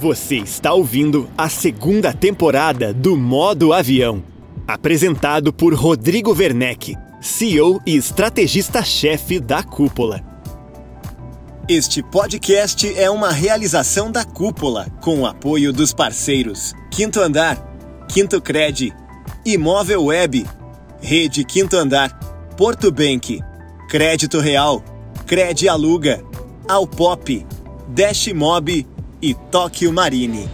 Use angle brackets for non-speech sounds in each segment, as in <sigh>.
Você está ouvindo a segunda temporada do Modo Avião, apresentado por Rodrigo Werneck, CEO e estrategista-chefe da Cúpula. Este podcast é uma realização da Cúpula, com o apoio dos parceiros Quinto Andar, Quinto Cred, Imóvel Web, Rede Quinto Andar, Porto Bank, Crédito Real, Cred Aluga, Alpop, Dash Mob e Tóquio Marine.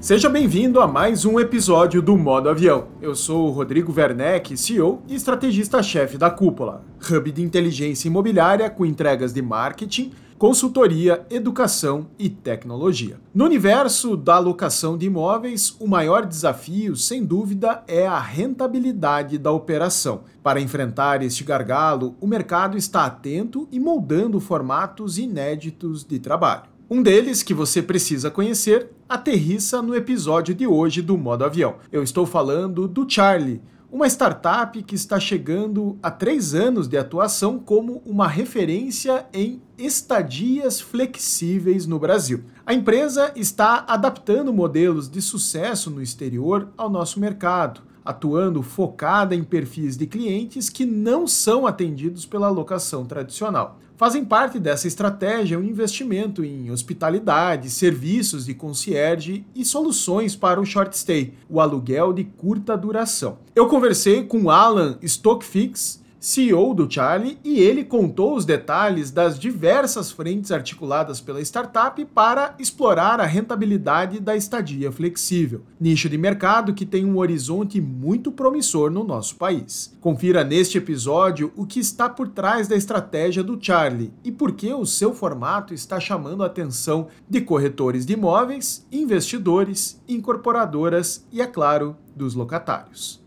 Seja bem-vindo a mais um episódio do Modo Avião. Eu sou o Rodrigo Werneck, CEO e estrategista-chefe da Cúpula, hub de inteligência imobiliária com entregas de marketing, consultoria, educação e tecnologia. No universo da alocação de imóveis, o maior desafio, sem dúvida, é a rentabilidade da operação. Para enfrentar este gargalo, o mercado está atento e moldando formatos inéditos de trabalho. Um deles, que você precisa conhecer, aterrissa no episódio de hoje do Modo Avião. Eu estou falando do Charlie, uma startup que está chegando a três anos de atuação como uma referência em estadias flexíveis no Brasil. A empresa está adaptando modelos de sucesso no exterior ao nosso mercado atuando focada em perfis de clientes que não são atendidos pela locação tradicional. Fazem parte dessa estratégia o investimento em hospitalidade, serviços de concierge e soluções para o short stay, o aluguel de curta duração. Eu conversei com Alan Stockfix, CEO do Charlie, e ele contou os detalhes das diversas frentes articuladas pela startup para explorar a rentabilidade da estadia flexível, nicho de mercado que tem um horizonte muito promissor no nosso país. Confira neste episódio o que está por trás da estratégia do Charlie e por que o seu formato está chamando a atenção de corretores de imóveis, investidores, incorporadoras e, é claro, dos locatários.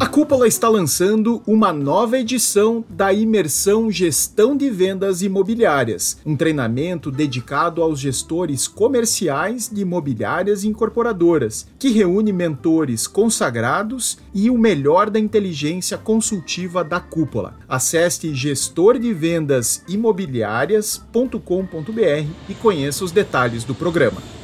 A Cúpula está lançando uma nova edição da Imersão Gestão de Vendas Imobiliárias, um treinamento dedicado aos gestores comerciais de imobiliárias incorporadoras, que reúne mentores consagrados e o melhor da inteligência consultiva da Cúpula. Acesse gestordevendasimobiliarias.com.br e conheça os detalhes do programa.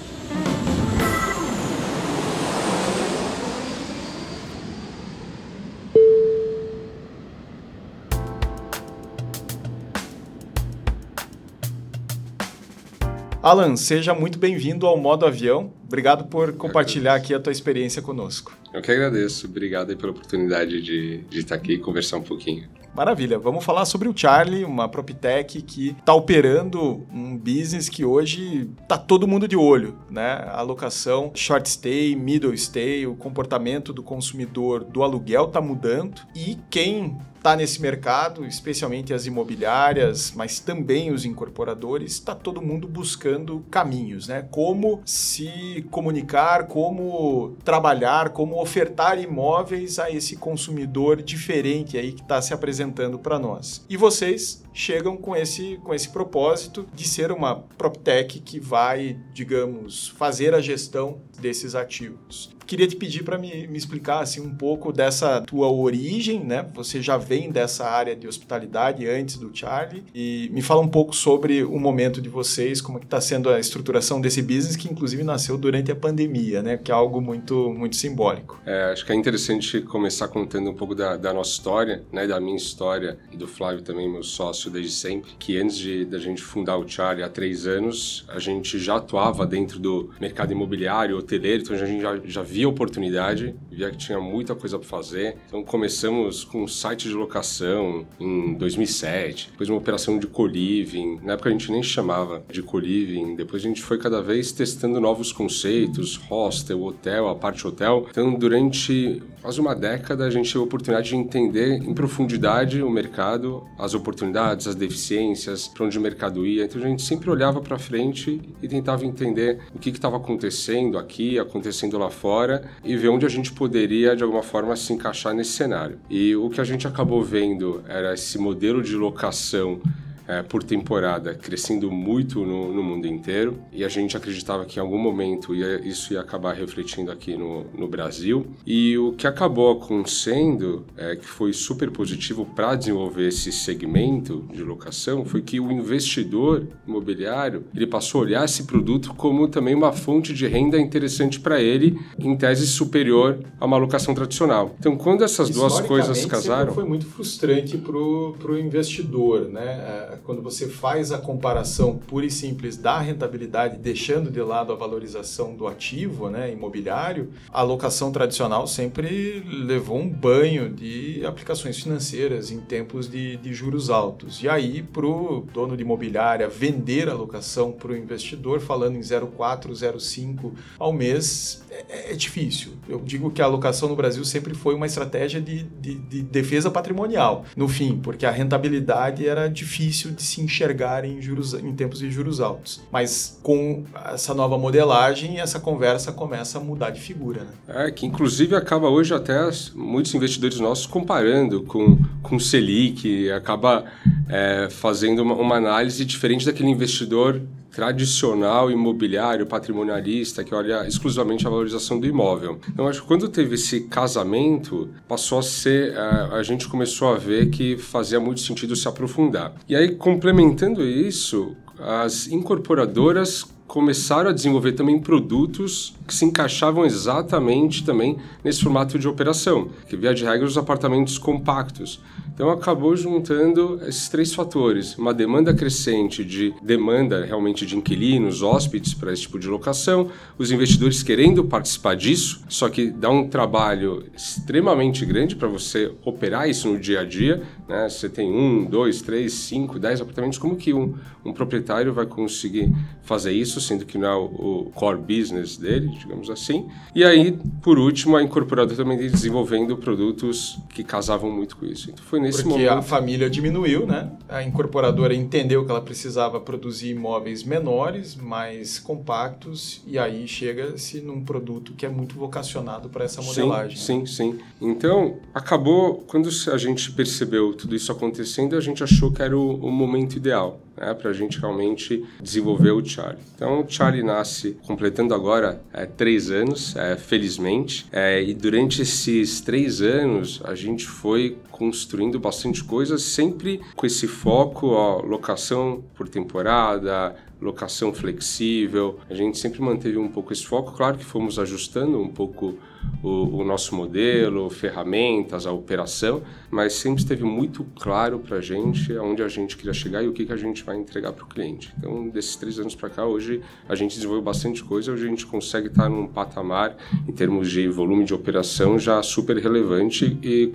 Alan, seja muito bem-vindo ao Modo Avião. Obrigado por compartilhar aqui a tua experiência conosco. Eu que agradeço. Obrigado pela oportunidade de, de estar aqui e conversar um pouquinho. Maravilha. Vamos falar sobre o Charlie, uma PropTech que está operando um business que hoje está todo mundo de olho, né? A alocação short stay, middle stay, o comportamento do consumidor do aluguel está mudando e quem está nesse mercado, especialmente as imobiliárias, mas também os incorporadores, está todo mundo buscando caminhos, né? Como se comunicar, como trabalhar, como ofertar imóveis a esse consumidor diferente aí que está se apresentando para nós. E vocês chegam com esse, com esse propósito de ser uma PropTech que vai, digamos, fazer a gestão desses ativos. Queria te pedir para me, me explicar assim, um pouco dessa tua origem, né? Você já vem dessa área de hospitalidade antes do Charlie e me fala um pouco sobre o momento de vocês, como está sendo a estruturação desse business que inclusive nasceu durante a pandemia, né? Que é algo muito, muito simbólico. É, acho que é interessante começar contando um pouco da, da nossa história, né? Da minha história e do Flávio também, meu sócio desde sempre. Que antes de da gente fundar o Charlie há três anos, a gente já atuava dentro do mercado imobiliário, hoteleiro, então a gente já, já via oportunidade, via que tinha muita coisa para fazer. Então começamos com um site de locação em 2007, depois uma operação de co-living. Na época a gente nem chamava de co-living, depois a gente foi cada vez testando novos conceitos, hostel, hotel, a parte hotel. Então durante quase uma década a gente teve a oportunidade de entender em profundidade o mercado, as oportunidades, as deficiências, para onde o mercado ia. Então a gente sempre olhava para frente e tentava entender o que estava acontecendo aqui, acontecendo lá fora e ver onde a gente poderia, de alguma forma, se encaixar nesse cenário. E o que a gente acabou vendo era esse modelo de locação é, por temporada crescendo muito no, no, mundo inteiro e a gente acreditava que em algum momento ia, isso ia acabar refletindo aqui no, no Brasil. E o que acabou acontecendo, é, que foi super positivo para desenvolver esse segmento de locação, foi que o investidor imobiliário ele passou a olhar esse produto como também uma fonte de renda interessante para ele, em tese superior a uma locação tradicional. Então, quando essas duas coisas casaram. Foi muito frustrante para o investidor, né? É, quando você faz a comparação pura e simples da rentabilidade, deixando de lado a valorização do ativo né, imobiliário, a locação tradicional sempre levou um banho de aplicações financeiras em tempos de, de juros altos. E aí, para o dono de imobiliária vender a locação para o investidor, falando em 0,4, 0,5 ao mês, é, é, difícil. Eu digo que a alocação no Brasil sempre foi uma estratégia de, de, de, defesa patrimonial, no fim, porque a rentabilidade era difícil de se enxergar em, juros, em tempos de juros altos. Mas com essa nova modelagem, essa conversa começa a mudar de figura. Né? É, que inclusive acaba hoje até muitos investidores nossos comparando com, com o Selic, acaba é, fazendo uma, uma análise diferente daquele investidor tradicional imobiliário patrimonialista que olha exclusivamente a valorização do imóvel. Então acho que quando teve esse casamento passou a ser a, a gente começou a ver que fazia muito sentido se aprofundar. E aí complementando isso, as incorporadoras começaram a desenvolver também produtos que se encaixavam exatamente também nesse formato de operação, que via de regra os apartamentos compactos. Então acabou juntando esses três fatores: uma demanda crescente de demanda realmente de inquilinos, hóspedes para esse tipo de locação, os investidores querendo participar disso, só que dá um trabalho extremamente grande para você operar isso no dia a dia. Né? Você tem um, dois, três, cinco, dez apartamentos, como que um, um proprietário vai conseguir fazer isso, sendo que não é o, core business dele, digamos assim? E aí, por último, a incorporadora também desenvolvendo produtos que casavam muito com isso. Então foi nesse Porque momento... a família diminuiu, né? A incorporadora entendeu que ela precisava produzir imóveis menores, mais compactos, e aí chega-se num produto que é muito vocacionado para essa modelagem. Sim, sim, sim. Então, acabou, quando a gente percebeu tudo isso acontecendo, a gente achou que era o, o momento ideal né, para a gente realmente desenvolver o Charlie. Então, o Charlie nasce completando agora é, três anos, é, felizmente, é, e durante esses três anos a gente foi construindo bastante coisa, sempre com esse foco, ó, locação por temporada, locação flexível. A gente sempre manteve um pouco esse foco. Claro que fomos ajustando um pouco o, o nosso modelo, ferramentas, a operação, mas sempre esteve muito claro para a gente aonde a gente queria chegar e o que, que a gente vai entregar para o cliente. Então, desses três anos para cá, hoje a gente desenvolveu bastante coisa, hoje a gente consegue estar num patamar, em termos de volume de operação, já super relevante e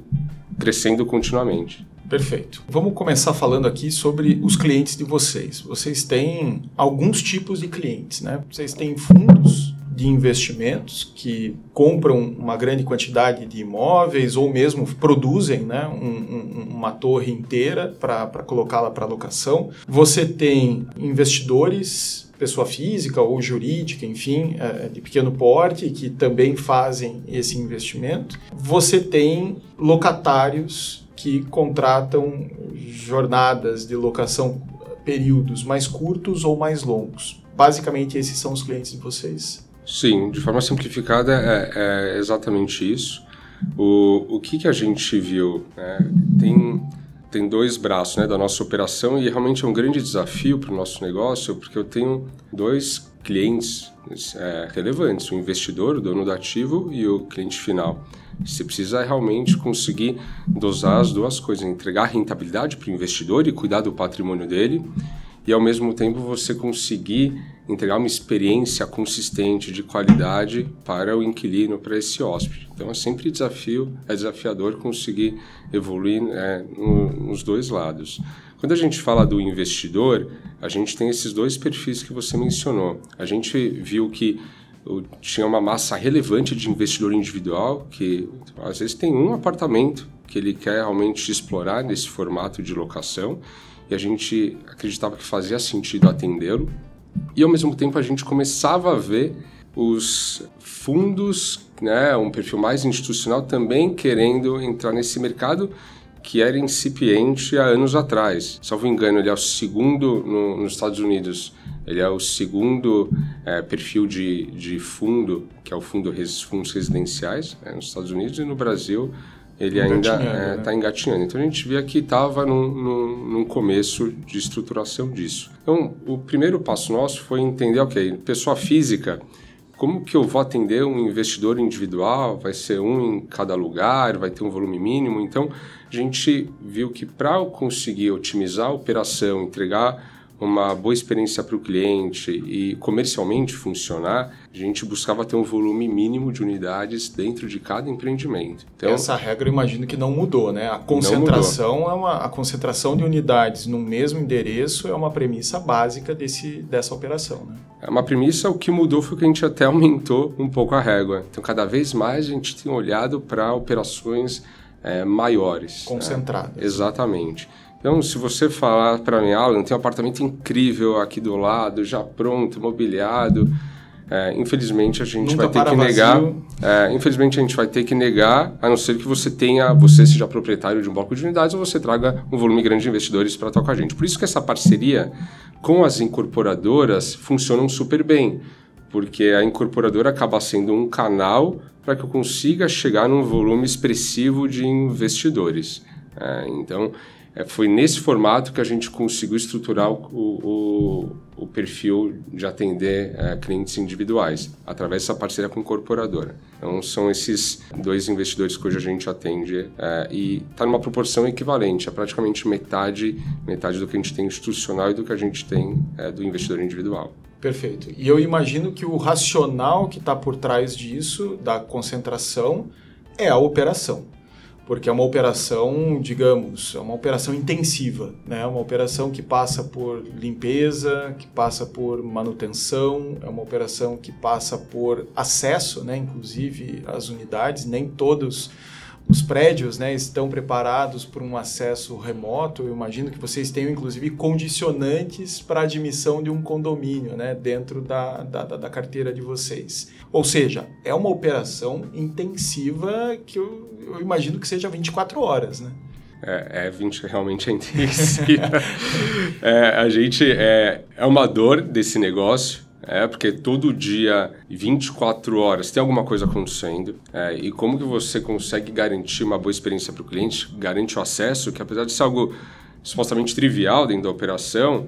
crescendo continuamente. Perfeito. Vamos começar falando aqui sobre os clientes de vocês. Vocês têm alguns tipos de clientes, né? Vocês têm fundos de investimentos que compram uma grande quantidade de imóveis ou mesmo produzem né, um, um, uma torre inteira para colocá-la para locação. Você tem investidores pessoa física ou jurídica, enfim, é, de pequeno porte, que também fazem esse investimento. Você tem locatários que contratam jornadas de locação períodos mais curtos ou mais longos. Basicamente, esses são os clientes de vocês. Sim, de forma simplificada é, é exatamente isso. O, o que, que a gente viu? Né? Tem, tem dois braços né, da nossa operação e realmente é um grande desafio para o nosso negócio, porque eu tenho dois clientes é, relevantes: o investidor, o dono do ativo, e o cliente final. Você precisa realmente conseguir dosar as duas coisas, entregar rentabilidade para o investidor e cuidar do patrimônio dele, e ao mesmo tempo você conseguir entregar uma experiência consistente de qualidade para o inquilino, para esse hóspede. Então é sempre desafio, é desafiador conseguir evoluir é, no, nos dois lados. Quando a gente fala do investidor, a gente tem esses dois perfis que você mencionou. A gente viu que tinha uma massa relevante de investidor individual que às vezes tem um apartamento que ele quer realmente explorar nesse formato de locação e a gente acreditava que fazia sentido atendê-lo e ao mesmo tempo a gente começava a ver os fundos, né, um perfil mais institucional também querendo entrar nesse mercado que era incipiente há anos atrás. Salvo engano, ele é o segundo no, nos Estados Unidos, ele é o segundo é, perfil de, de fundo, que é o fundo fundos residenciais é, nos Estados Unidos e no Brasil ele ainda está é, né? Engatinhando. Então a gente via que estava num, num, num, começo de estruturação disso. Então o primeiro passo nosso foi entender, ok, pessoa física, como que eu vou atender um investidor individual? Vai ser um em cada lugar, vai ter um volume mínimo. Então a gente viu que para conseguir otimizar a operação, entregar uma boa experiência para o cliente e comercialmente funcionar, a gente buscava ter um volume mínimo de unidades dentro de cada empreendimento. Então, essa regra eu imagino que não mudou, né? A concentração é uma a concentração de unidades no mesmo endereço é uma premissa básica desse dessa operação, né? É uma premissa, o que mudou foi que a gente até <laughs> aumentou um pouco a régua. Então, cada vez mais a gente tem olhado para operações é, maiores. Né? Concentradas. Né? Exatamente. Então, se você falar para mim, Alan, tem um apartamento incrível aqui do lado, já pronto, mobiliado, é, infelizmente a gente Nunca vai ter que negar. É, infelizmente a gente vai ter que negar, a não ser que você tenha, você seja proprietário de um bloco de unidades ou você traga um volume grande de investidores para com a gente. Por isso que essa parceria com as incorporadoras funcionam super bem, porque a incorporadora acaba sendo um canal para que eu consiga chegar num volume expressivo de investidores. É, então é, foi nesse formato que a gente conseguiu estruturar o, o, o perfil de atender é, clientes individuais, através dessa parceria com incorporadora. Então, são esses dois investidores que hoje a gente atende é, e está numa proporção equivalente, é praticamente metade, metade do que a gente tem institucional e do que a gente tem é, do investidor individual. Perfeito. E eu imagino que o racional que está por trás disso, da concentração, é a operação porque é uma operação, digamos, é uma operação intensiva, né? Uma operação que passa por limpeza, que passa por manutenção, é uma operação que passa por acesso, né? Inclusive às unidades, nem todos os prédios né, estão preparados para um acesso remoto. Eu imagino que vocês tenham, inclusive, condicionantes para admissão de um condomínio né, dentro da, da, da, carteira de vocês. Ou seja, é uma operação intensiva que eu, eu imagino que seja 24 horas. Né? É, é 20, realmente é intensiva. <laughs> é, a gente é, é uma dor desse negócio é, porque todo dia, 24 horas, tem alguma coisa acontecendo. É, e como que você consegue garantir uma boa experiência para o cliente, garante o acesso, que apesar de ser algo supostamente trivial dentro da operação,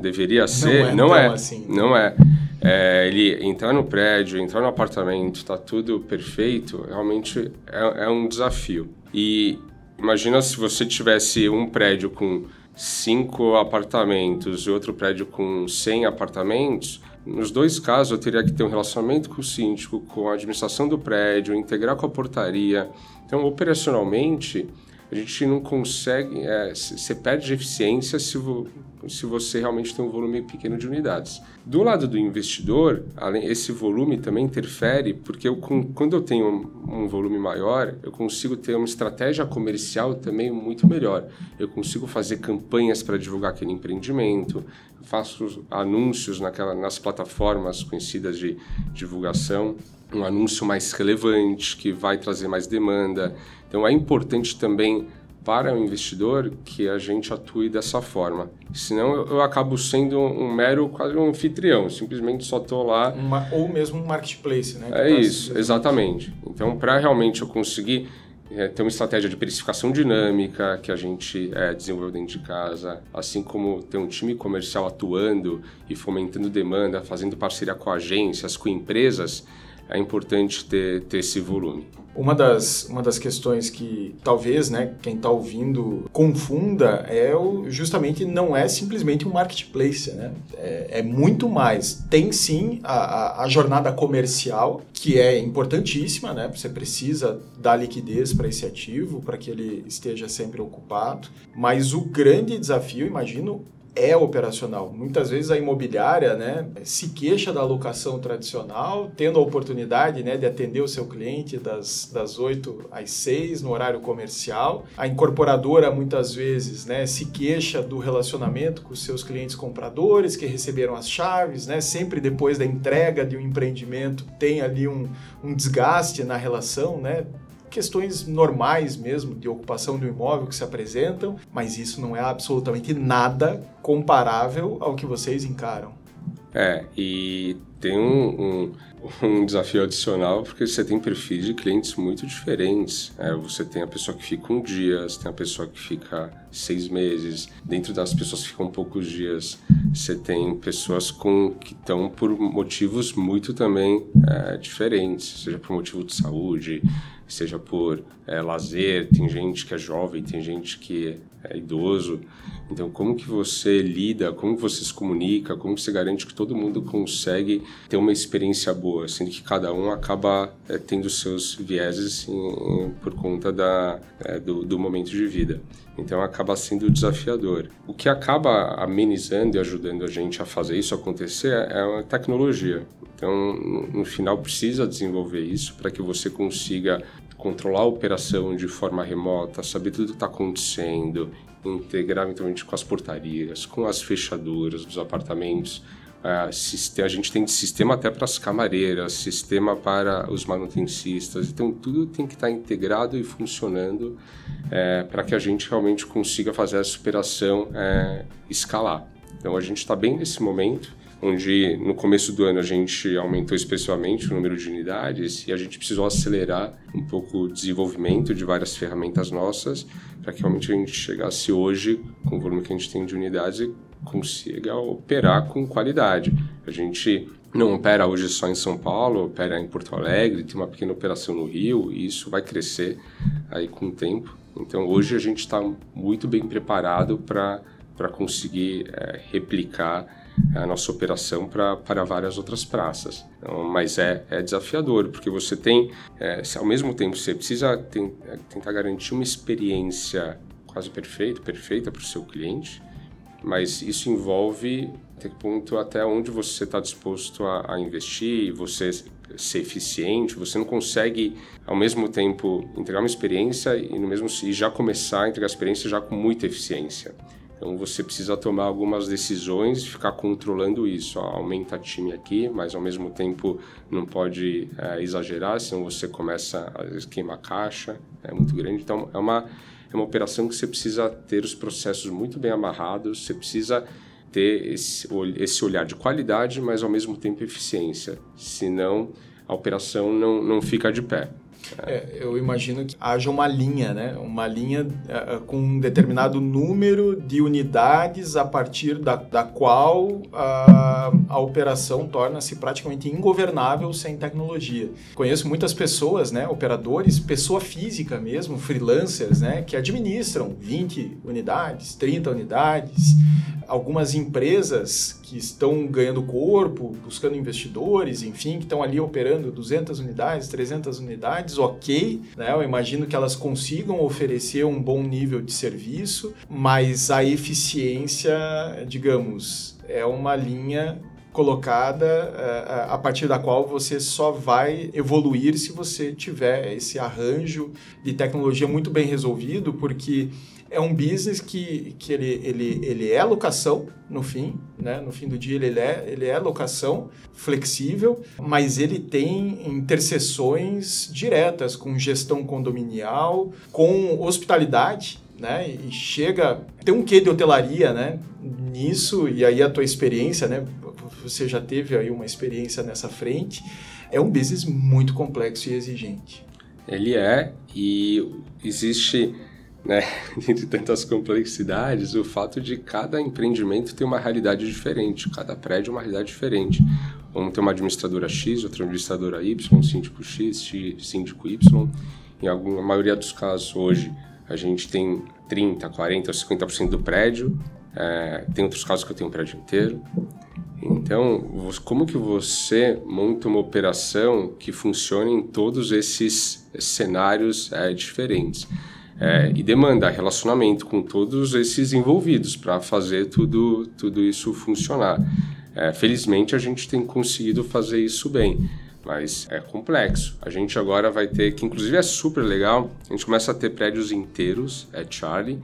deveria ser, não é, não é, assim. não é. é. Ele entrar no prédio, entrar no apartamento, está tudo perfeito, realmente é, é um desafio. E imagina se você tivesse um prédio com cinco apartamentos e outro prédio com 100 apartamentos, nos dois casos, eu teria que ter um relacionamento com o síndico, com a administração do prédio, integrar com a portaria. Então, operacionalmente, a gente não consegue, é, você perde eficiência se, vo, se você realmente tem um volume pequeno de unidades. Do lado do investidor, além, esse volume também interfere, porque eu, quando eu tenho um, um volume maior, eu consigo ter uma estratégia comercial também muito melhor. Eu consigo fazer campanhas para divulgar aquele empreendimento, faço anúncios naquela, nas plataformas conhecidas de divulgação, um anúncio mais relevante que vai trazer mais demanda. Então é importante também para o investidor que a gente atue dessa forma. Senão eu, eu acabo sendo um, mero quase um anfitrião, simplesmente só estou lá. Uma, ou mesmo um marketplace, né? É tá isso, exatamente. Então, para realmente eu conseguir é, ter uma estratégia de precificação dinâmica que a gente é, desenvolveu dentro de casa, assim como ter um time comercial atuando e fomentando demanda, fazendo parceria com agências, com empresas, é importante ter, ter esse volume. Uma das, uma das questões que talvez né, quem está ouvindo confunda é o, justamente não é simplesmente um marketplace, né? é, é muito mais. Tem sim a, a, a, jornada comercial, que é importantíssima, né? você precisa dar liquidez para esse ativo, para que ele esteja sempre ocupado, mas o grande desafio, imagino, é operacional. Muitas vezes a imobiliária né, se queixa da alocação tradicional, tendo a oportunidade né, de atender o seu cliente das, das 8 às 6 no horário comercial. A incorporadora muitas vezes né, se queixa do relacionamento com os seus clientes compradores que receberam as chaves, né, sempre depois da entrega de um empreendimento tem ali um, um desgaste na relação, né, questões normais mesmo de ocupação do imóvel que se apresentam, mas isso não é absolutamente nada comparável ao que vocês encaram. É, e tem um, um, um, desafio adicional porque você tem perfis de clientes muito diferentes. É, você tem a pessoa que fica um dia, você tem a pessoa que fica seis meses. Dentro das pessoas que ficam poucos dias, você tem pessoas com, que estão por motivos muito também é, diferentes, seja por motivo de saúde, seja por é, lazer, tem gente que é jovem, tem gente que é idoso. Então, como que você lida, como você se comunica, como você garante que todo mundo consegue ter uma experiência boa, sendo que cada um acaba é, tendo seus vieses em, por conta da, é, do, do momento de vida. Então acaba sendo desafiador. O que acaba amenizando e ajudando a gente a fazer isso acontecer é a tecnologia. Então, no final, precisa desenvolver isso para que você consiga controlar a operação de forma remota, saber tudo o que está acontecendo, integrar eventualmente com as portarias, com as fechaduras dos apartamentos. A gente tem sistema até para as camareiras, sistema para os manutencistas, então tudo tem que estar tá integrado e funcionando é, para que a gente realmente consiga fazer essa operação é, escalar. Então a gente está bem nesse momento onde no começo do ano a gente aumentou expressivamente o número de unidades e a gente precisou acelerar um pouco o desenvolvimento de várias ferramentas nossas para que realmente a gente chegasse hoje com o volume que a gente tem de unidades e consiga operar com qualidade. A gente não opera hoje só em São Paulo, opera em Porto Alegre, tem uma pequena operação no Rio e isso vai crescer aí com o tempo. Então hoje a gente está muito bem preparado para conseguir é, replicar a nossa operação para várias outras praças. Então, mas é, é desafiador, porque você tem, é, ao mesmo tempo, você precisa tem, é, tentar garantir uma experiência quase perfeita, perfeita para o seu cliente, mas isso envolve até que ponto até onde você está disposto a, a investir, você ser eficiente, você não consegue ao mesmo tempo entregar uma experiência e no mesmo e já começar a entregar a experiência já com muita eficiência. Então você precisa tomar algumas decisões e ficar controlando isso. Ó, aumenta time aqui, mas ao mesmo tempo não pode é, exagerar, senão você começa a queimar caixa, é muito grande. Então é uma, é uma operação que você precisa ter os processos muito bem amarrados, você precisa ter esse, esse olhar de qualidade, mas ao mesmo tempo eficiência. Senão a operação não, não fica de pé. É, eu imagino que haja uma linha, né? Uma linha uh, com um determinado número de unidades a partir da, da qual uh, a operação torna-se praticamente ingovernável sem tecnologia. Conheço muitas pessoas, né? Operadores, pessoa física mesmo, freelancers, né? Que administram 20 unidades, 30 unidades. Algumas empresas que estão ganhando corpo, buscando investidores, enfim, que estão ali operando 200 unidades, 300 unidades, ok, né? Eu imagino que elas consigam oferecer um bom nível de serviço, mas a eficiência, digamos, é uma linha colocada uh, a partir da qual você só vai evoluir se você tiver esse arranjo de tecnologia muito bem resolvido, porque é um business que, que ele, ele, ele é locação no fim, né? No fim do dia ele é, ele é locação flexível, mas ele tem interseções diretas com gestão condominial, com hospitalidade, né? E chega tem um quê de hotelaria, né? Nisso e aí a tua experiência, né? Você já teve aí uma experiência nessa frente. É um business muito complexo e exigente. Ele é e existe né, <laughs> entre tantas complexidades, o fato de cada empreendimento ter uma realidade diferente, cada prédio uma realidade diferente. Vamos ter uma administradora X, outra administradora Y, síndico X, síndico Y. Em alguma maioria dos casos hoje a gente tem 30, 40, 50% do prédio. É, tem outros casos que eu tenho um prédio inteiro. Então, como que você monta uma operação que funcione em todos esses cenários é, diferentes? É, e demanda relacionamento com todos esses envolvidos para fazer tudo, tudo isso funcionar. É, felizmente a gente tem conseguido fazer isso bem, mas é complexo. A gente agora vai ter, que inclusive é super legal, a gente começa a ter prédios inteiros, é Charlie,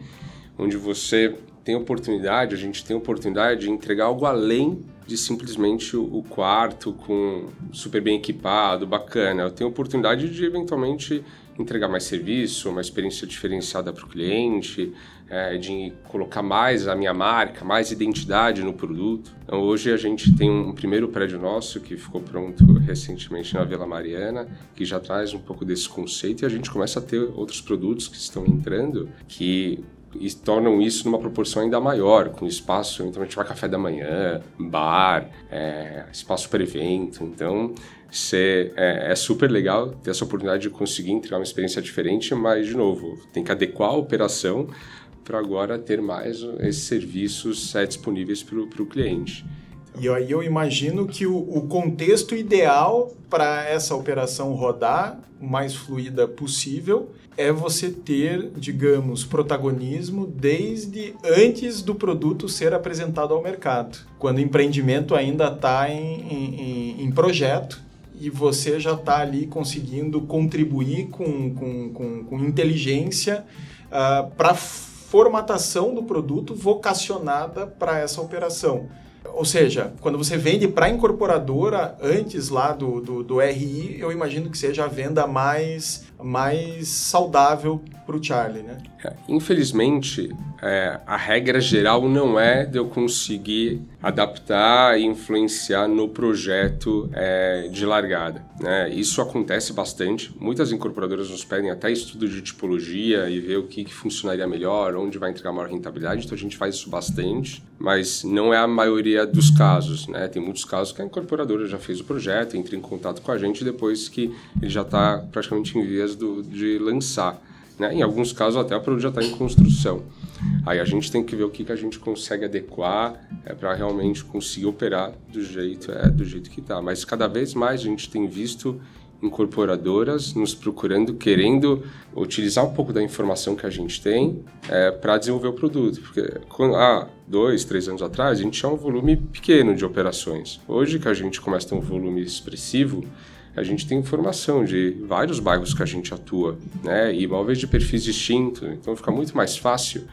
onde você tem oportunidade, a gente tem oportunidade de entregar algo além de simplesmente o quarto com super bem equipado, bacana. Eu tenho oportunidade de eventualmente entregar mais serviço, uma experiência diferenciada para o cliente, é, de colocar mais a minha marca, mais identidade no produto. Então, hoje a gente tem um primeiro prédio nosso que ficou pronto recentemente na Vila Mariana, que já traz um pouco desse conceito e a gente começa a ter outros produtos que estão entrando que e tornam isso numa proporção ainda maior, com espaço, então a gente vai café da manhã, bar, é, espaço para evento. Então, ser, é, é, super legal ter essa oportunidade de conseguir entregar uma experiência diferente, mas, de novo, tem que adequar a operação para agora ter mais esses serviços é, disponíveis para o cliente. E aí eu imagino que o, o contexto ideal para essa operação rodar o mais fluida possível é você ter, digamos, protagonismo desde antes do produto ser apresentado ao mercado, quando o empreendimento ainda está em, em, em projeto e você já está ali conseguindo contribuir com, com, com, com inteligência uh, ah, para formatação do produto vocacionada para essa operação. Ou seja, quando você vende para a incorporadora antes lá do, do, do, RI, eu imagino que seja a venda mais, mais saudável para o Charlie, né? É, infelizmente, é, a regra geral não é de eu conseguir adaptar e influenciar no projeto é, de largada. Né? Isso acontece bastante. Muitas incorporadoras nos pedem até estudo de tipologia e ver o que, que funcionaria melhor, onde vai entregar maior rentabilidade. Então a gente faz isso bastante, mas não é a maioria dos casos. Né? Tem muitos casos que a incorporadora já fez o projeto, entra em contato com a gente depois que ele já está praticamente em vias do, de lançar. Né? Em alguns casos, até o produto já está em construção. Aí a gente tem que ver o que, que a gente consegue adequar é, para realmente conseguir operar do jeito, é, do jeito que está. Mas cada vez mais a gente tem visto incorporadoras nos procurando, querendo utilizar um pouco da informação que a gente tem é, para desenvolver o produto. Porque quando, há dois, três anos atrás, a gente tinha um volume pequeno de operações. Hoje que a gente começa a ter um volume expressivo, a gente tem informação de vários bairros que a gente atua, né? E imóveis de perfis distintos, então fica muito mais fácil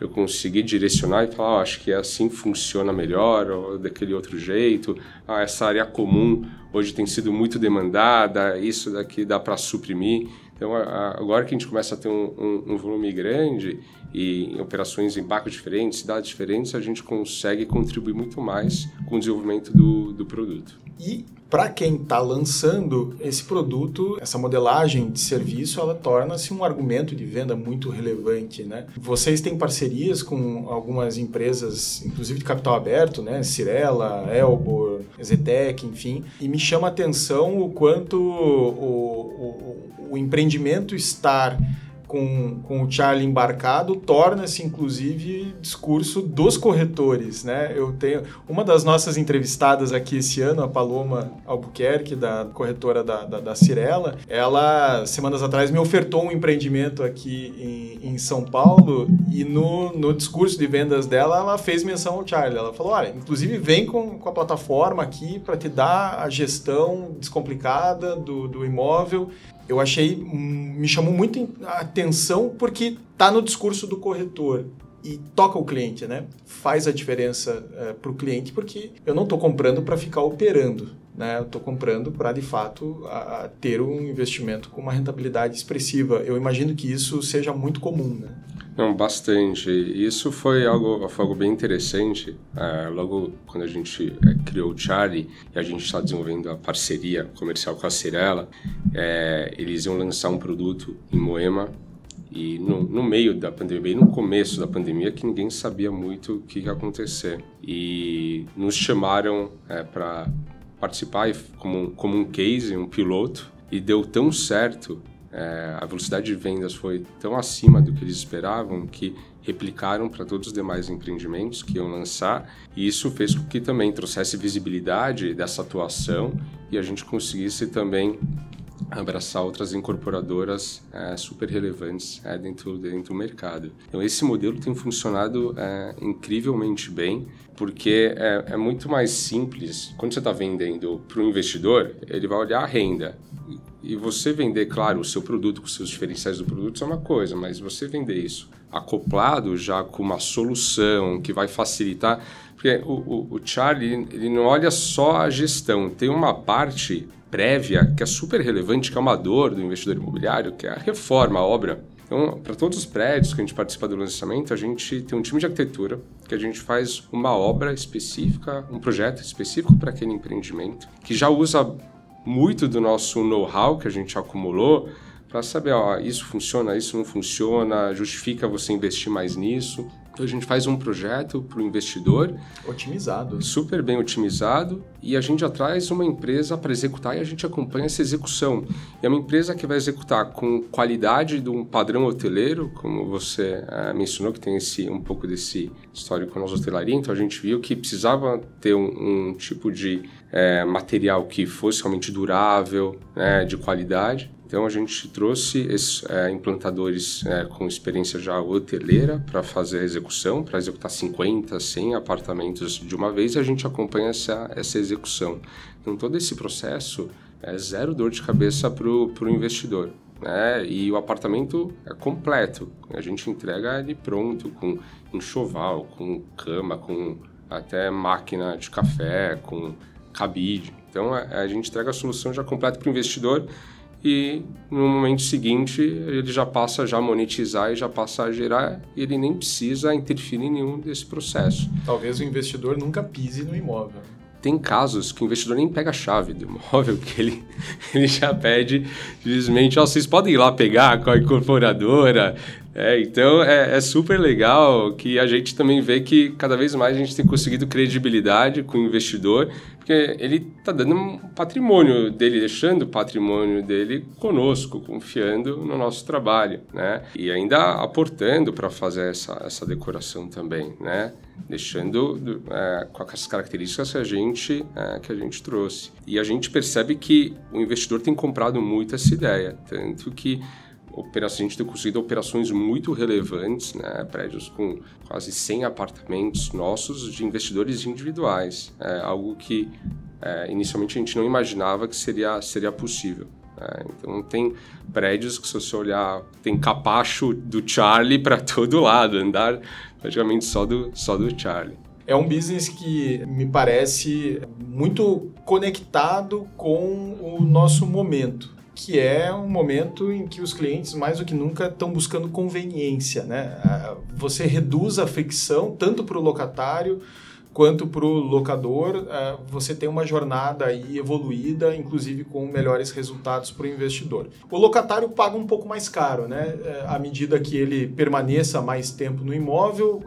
eu conseguir direcionar e falar, oh, acho que assim funciona melhor, ou daquele outro jeito, ah, essa área comum hoje tem sido muito demandada, isso daqui dá para suprimir. Então, agora que a gente começa a ter um, um, um volume grande e operações em bancos diferentes, cidades diferentes, a gente consegue contribuir muito mais com o desenvolvimento do, do produto. E para quem está lançando esse produto, essa modelagem de serviço, ela torna-se um argumento de venda muito relevante, né? Vocês têm parcerias com algumas empresas, inclusive de capital aberto, né? Cirela, Elbor, Zetec, enfim, e me chama a atenção o quanto o, o, o empreendimento estar com, com o Charlie embarcado torna-se inclusive discurso dos corretores, né? Eu tenho uma das nossas entrevistadas aqui esse ano, a Paloma Albuquerque da corretora da, da, da Cirela, ela semanas atrás me ofertou um empreendimento aqui em, em São Paulo e no, no discurso de vendas dela ela fez menção ao Charlie. Ela falou, olha, inclusive vem com, com a plataforma aqui para te dar a gestão descomplicada do, do imóvel eu achei, hum, me chamou muito a atenção porque está no discurso do corretor e toca o cliente, né? Faz a diferença é, para o cliente porque eu não estou comprando para ficar operando, né? Eu estou comprando para de fato a, a ter um investimento com uma rentabilidade expressiva. Eu imagino que isso seja muito comum, né? Não, bastante. Isso foi algo, foi algo bem interessante. É, logo quando a gente é, criou o Charlie e a gente está desenvolvendo a parceria comercial com a Cirela, é, eles iam lançar um produto em Moema e no, no, meio da pandemia, bem no começo da pandemia, que ninguém sabia muito o que ia acontecer. E nos chamaram é, para participar como, como um case, um piloto, e deu tão certo é, a velocidade de vendas foi tão acima do que eles esperavam que replicaram para todos os demais empreendimentos que iam lançar e isso fez com que também trouxesse visibilidade dessa atuação e a gente conseguisse também abraçar outras incorporadoras é, super relevantes é, dentro, dentro do mercado. Então, esse modelo tem funcionado é, incrivelmente bem, porque é, é, muito mais simples. Quando você está vendendo para o investidor, ele vai olhar a renda. E você vender, claro, o seu produto com seus diferenciais do produto é uma coisa, mas você vender isso acoplado já com uma solução que vai facilitar. Porque o, o, o Charlie, ele não olha só a gestão, tem uma parte prévia que é super relevante, que é uma dor do investidor imobiliário, que é a reforma, a obra. Então, para todos os prédios que a gente participa do lançamento, a gente tem um time de arquitetura que a gente faz uma obra específica, um projeto específico para aquele empreendimento, que já usa muito do nosso know-how que a gente acumulou para saber, ó, isso funciona, isso não funciona, justifica você investir mais nisso. Então a gente faz um projeto para o investidor. Otimizado. Super bem otimizado. E a gente já traz uma empresa para executar e a gente acompanha essa execução. E é uma empresa que vai executar com qualidade de um padrão hoteleiro, como você é, mencionou, que tem esse, um pouco desse histórico com a nossa hotelaria. Então a gente viu que precisava ter um, um tipo de é, material que fosse realmente durável, né, de qualidade. Então a gente trouxe esses é, implantadores é, com experiência já hoteleira para fazer a execução, para executar 50, 100 apartamentos de uma vez e a gente acompanha essa, essa execução. Então todo esse processo é zero dor de cabeça para o investidor. Né? E o apartamento é completo. A gente entrega ele pronto, com enxoval, com cama, com até máquina de café, com cabide. Então a, a gente entrega a solução já completa para o investidor e no momento seguinte ele já passa a já monetizar e já passa a gerar e ele nem precisa interferir em nenhum desse processo. Talvez o investidor nunca pise no imóvel. Tem casos que o investidor nem pega a chave do imóvel, <laughs> que ele, ele já pede simplesmente, oh, vocês podem ir lá pegar com a incorporadora, é, então é, é, super legal que a gente também vê que cada vez mais a gente tem conseguido credibilidade com o investidor, porque ele está dando um patrimônio dele, deixando o patrimônio dele conosco, confiando no nosso trabalho, né? E ainda aportando para fazer essa, essa decoração também, né? Deixando é, com as características que a gente é, que a gente trouxe. E a gente percebe que o investidor tem comprado muito essa ideia, tanto que operações, a gente tem conseguido operações muito relevantes, né? prédios com quase 100 apartamentos nossos de investidores individuais, é algo que é, inicialmente a gente não imaginava que seria, seria possível. É, então tem prédios que se você olhar tem capacho do Charlie para todo lado, andar praticamente só do, só do Charlie. É um business que me parece muito conectado com o nosso momento que é um momento em que os clientes mais do que nunca estão buscando conveniência, né? Você reduz a fricção tanto para o locatário quanto para o locador, você tem uma jornada aí evoluída, inclusive com melhores resultados para o investidor. O locatário paga um pouco mais caro, né? É, à medida que ele permaneça mais tempo no imóvel,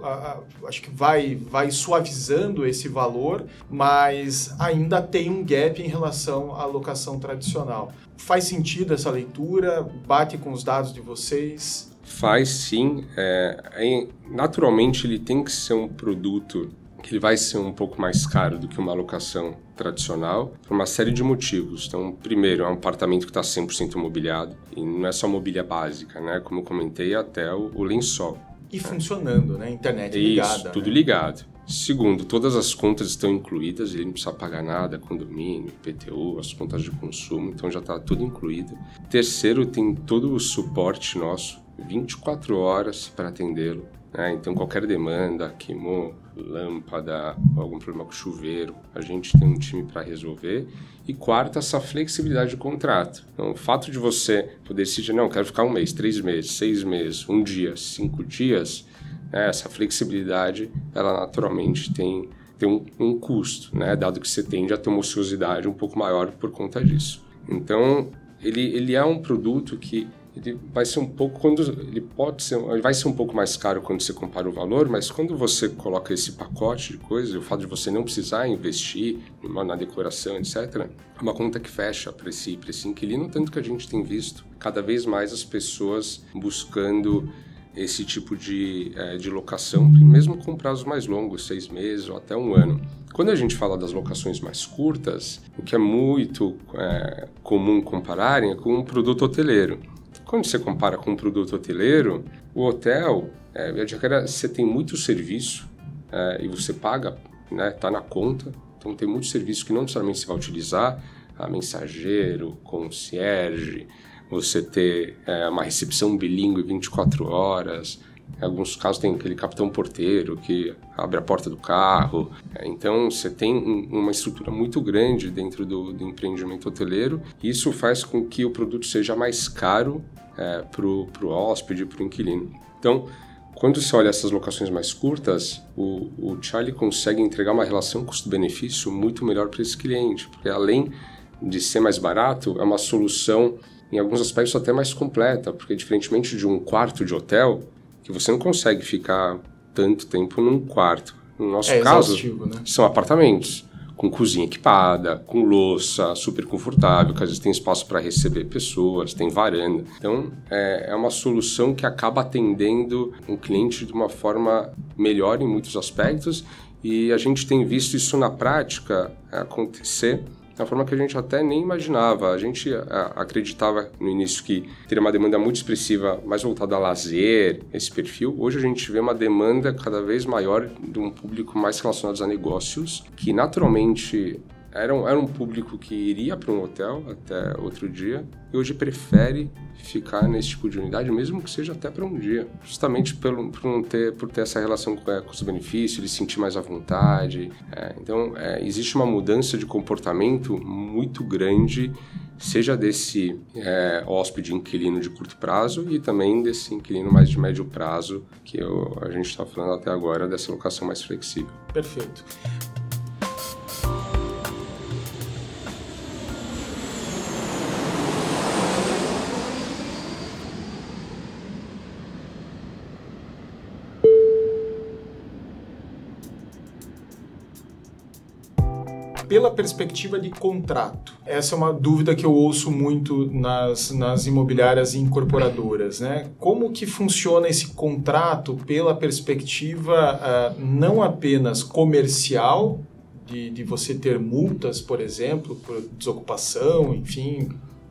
acho que vai, vai suavizando esse valor, mas ainda tem um gap em relação à locação tradicional. Faz sentido essa leitura? Bate com os dados de vocês? Faz sim. É, naturalmente, ele tem que ser um produto ele vai ser um pouco mais caro do que uma locação tradicional por uma série de motivos. Então, primeiro, é um apartamento que está 100% mobiliado e não é só mobília básica, né? Como eu comentei, até o, o lençol. E funcionando, né? Internet ligada. Isso, tudo né? ligado. Segundo, todas as contas estão incluídas, ele não precisa pagar nada, condomínio, PTU, as contas de consumo, então já está tudo incluído. Terceiro, tem todo o suporte nosso, 24 horas para atendê-lo. Né? Então, qualquer demanda, queimou lâmpada, algum problema com chuveiro, a gente tem um time para resolver. E quarto, essa flexibilidade de contrato. Então, o fato de você poder decidir, não, quero ficar um mês, três meses, seis meses, um dia, cinco dias, né, essa flexibilidade, ela naturalmente tem, tem um, um, custo, né, dado que você tende a ter uma ociosidade um pouco maior por conta disso. Então, ele, ele é um produto que ele vai ser um pouco quando ele pode ser ele vai ser um pouco mais caro quando você compara o valor mas quando você coloca esse pacote de coisas o fato de você não precisar investir na decoração etc é uma conta que fecha para esse para esse inquilino tanto que a gente tem visto cada vez mais as pessoas buscando esse tipo de, é, de locação, mesmo com prazos mais longos, seis meses ou até um ano. Quando a gente fala das locações mais curtas, o que é muito é, comum compararem é com um produto hoteleiro. Quando você compara com um produto hoteleiro, o hotel, é, você tem muito serviço é, e você paga, né, tá na conta, então tem muito serviço que não necessariamente você vai utilizar, a mensageiro, concierge, você ter é, uma recepção bilíngue 24 horas, Em alguns casos tem aquele capitão porteiro que abre a porta do carro. É, então você tem uma estrutura muito grande dentro do, do empreendimento hoteleiro. Isso faz com que o produto seja mais caro é, para o hóspede, para o inquilino. Então, quando você olha essas locações mais curtas, o, o Charlie consegue entregar uma relação custo-benefício muito melhor para esse cliente, porque além de ser mais barato, é uma solução em alguns aspectos até mais completa, porque diferentemente de um quarto de hotel, que você não consegue ficar tanto tempo num quarto. No nosso é caso, né? são apartamentos com cozinha equipada, com louça, super confortável, que às vezes tem espaço para receber pessoas, tem varanda. Então, é, é uma solução que acaba atendendo um cliente de uma forma melhor em muitos aspectos e a gente tem visto isso na prática acontecer uma forma que a gente até nem imaginava. A gente é, acreditava no início que teria uma demanda muito expressiva, mais voltada a lazer, esse perfil. Hoje a gente vê uma demanda cada vez maior de um público mais relacionado a negócios, que naturalmente era um, era um público que iria para um hotel até outro dia e hoje prefere ficar nesse tipo de unidade, mesmo que seja até para um dia, justamente pelo, por, não ter, por ter essa relação com é, custo-benefício, de sentir mais à vontade. É, então, é, existe uma mudança de comportamento muito grande, seja desse é, hóspede inquilino de curto prazo e também desse inquilino mais de médio prazo, que eu, a gente está falando até agora, dessa locação mais flexível. Perfeito. Pela perspectiva de contrato. Essa é uma dúvida que eu ouço muito nas, nas imobiliárias incorporadoras, né? Como que funciona esse contrato pela perspectiva uh, não apenas comercial, de, de você ter multas, por exemplo, por desocupação, enfim,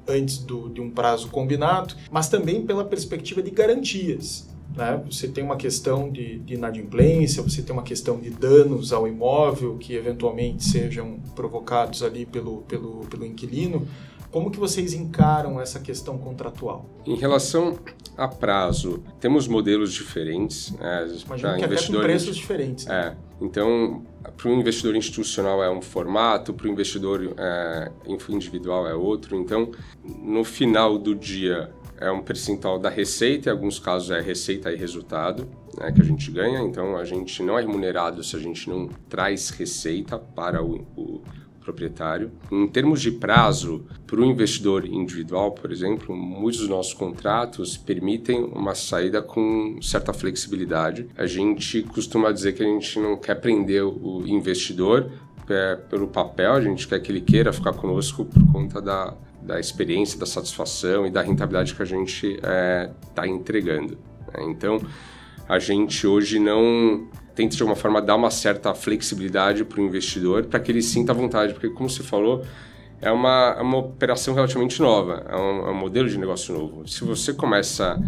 antes do, de um prazo combinado, mas também pela perspectiva de garantias. Né? Você tem uma questão de, de, inadimplência, você tem uma questão de danos ao imóvel que eventualmente sejam provocados ali pelo, pelo, pelo inquilino. Como que vocês encaram essa questão contratual? Em relação a prazo, temos modelos diferentes. Né? Imagino que até com preços diferentes. Né? É. Então, para o investidor institucional é um formato, para o investidor é, individual é outro. Então, no final do dia, é um percentual da receita, em alguns casos é receita e resultado né, que a gente ganha, então a gente não é remunerado se a gente não traz receita para o, o proprietário. Em termos de prazo, para o investidor individual, por exemplo, muitos dos nossos contratos permitem uma saída com certa flexibilidade. A gente costuma dizer que a gente não quer prender o investidor é, pelo papel, a gente quer que ele queira ficar conosco por conta da, da experiência, da satisfação e da rentabilidade que a gente está é, tá entregando. Né? Então, a gente hoje não tenta de alguma forma dar uma certa flexibilidade para o investidor para que ele sinta vontade, porque como você falou, é uma, é uma operação relativamente nova, é um, é um modelo de negócio novo. Se você começa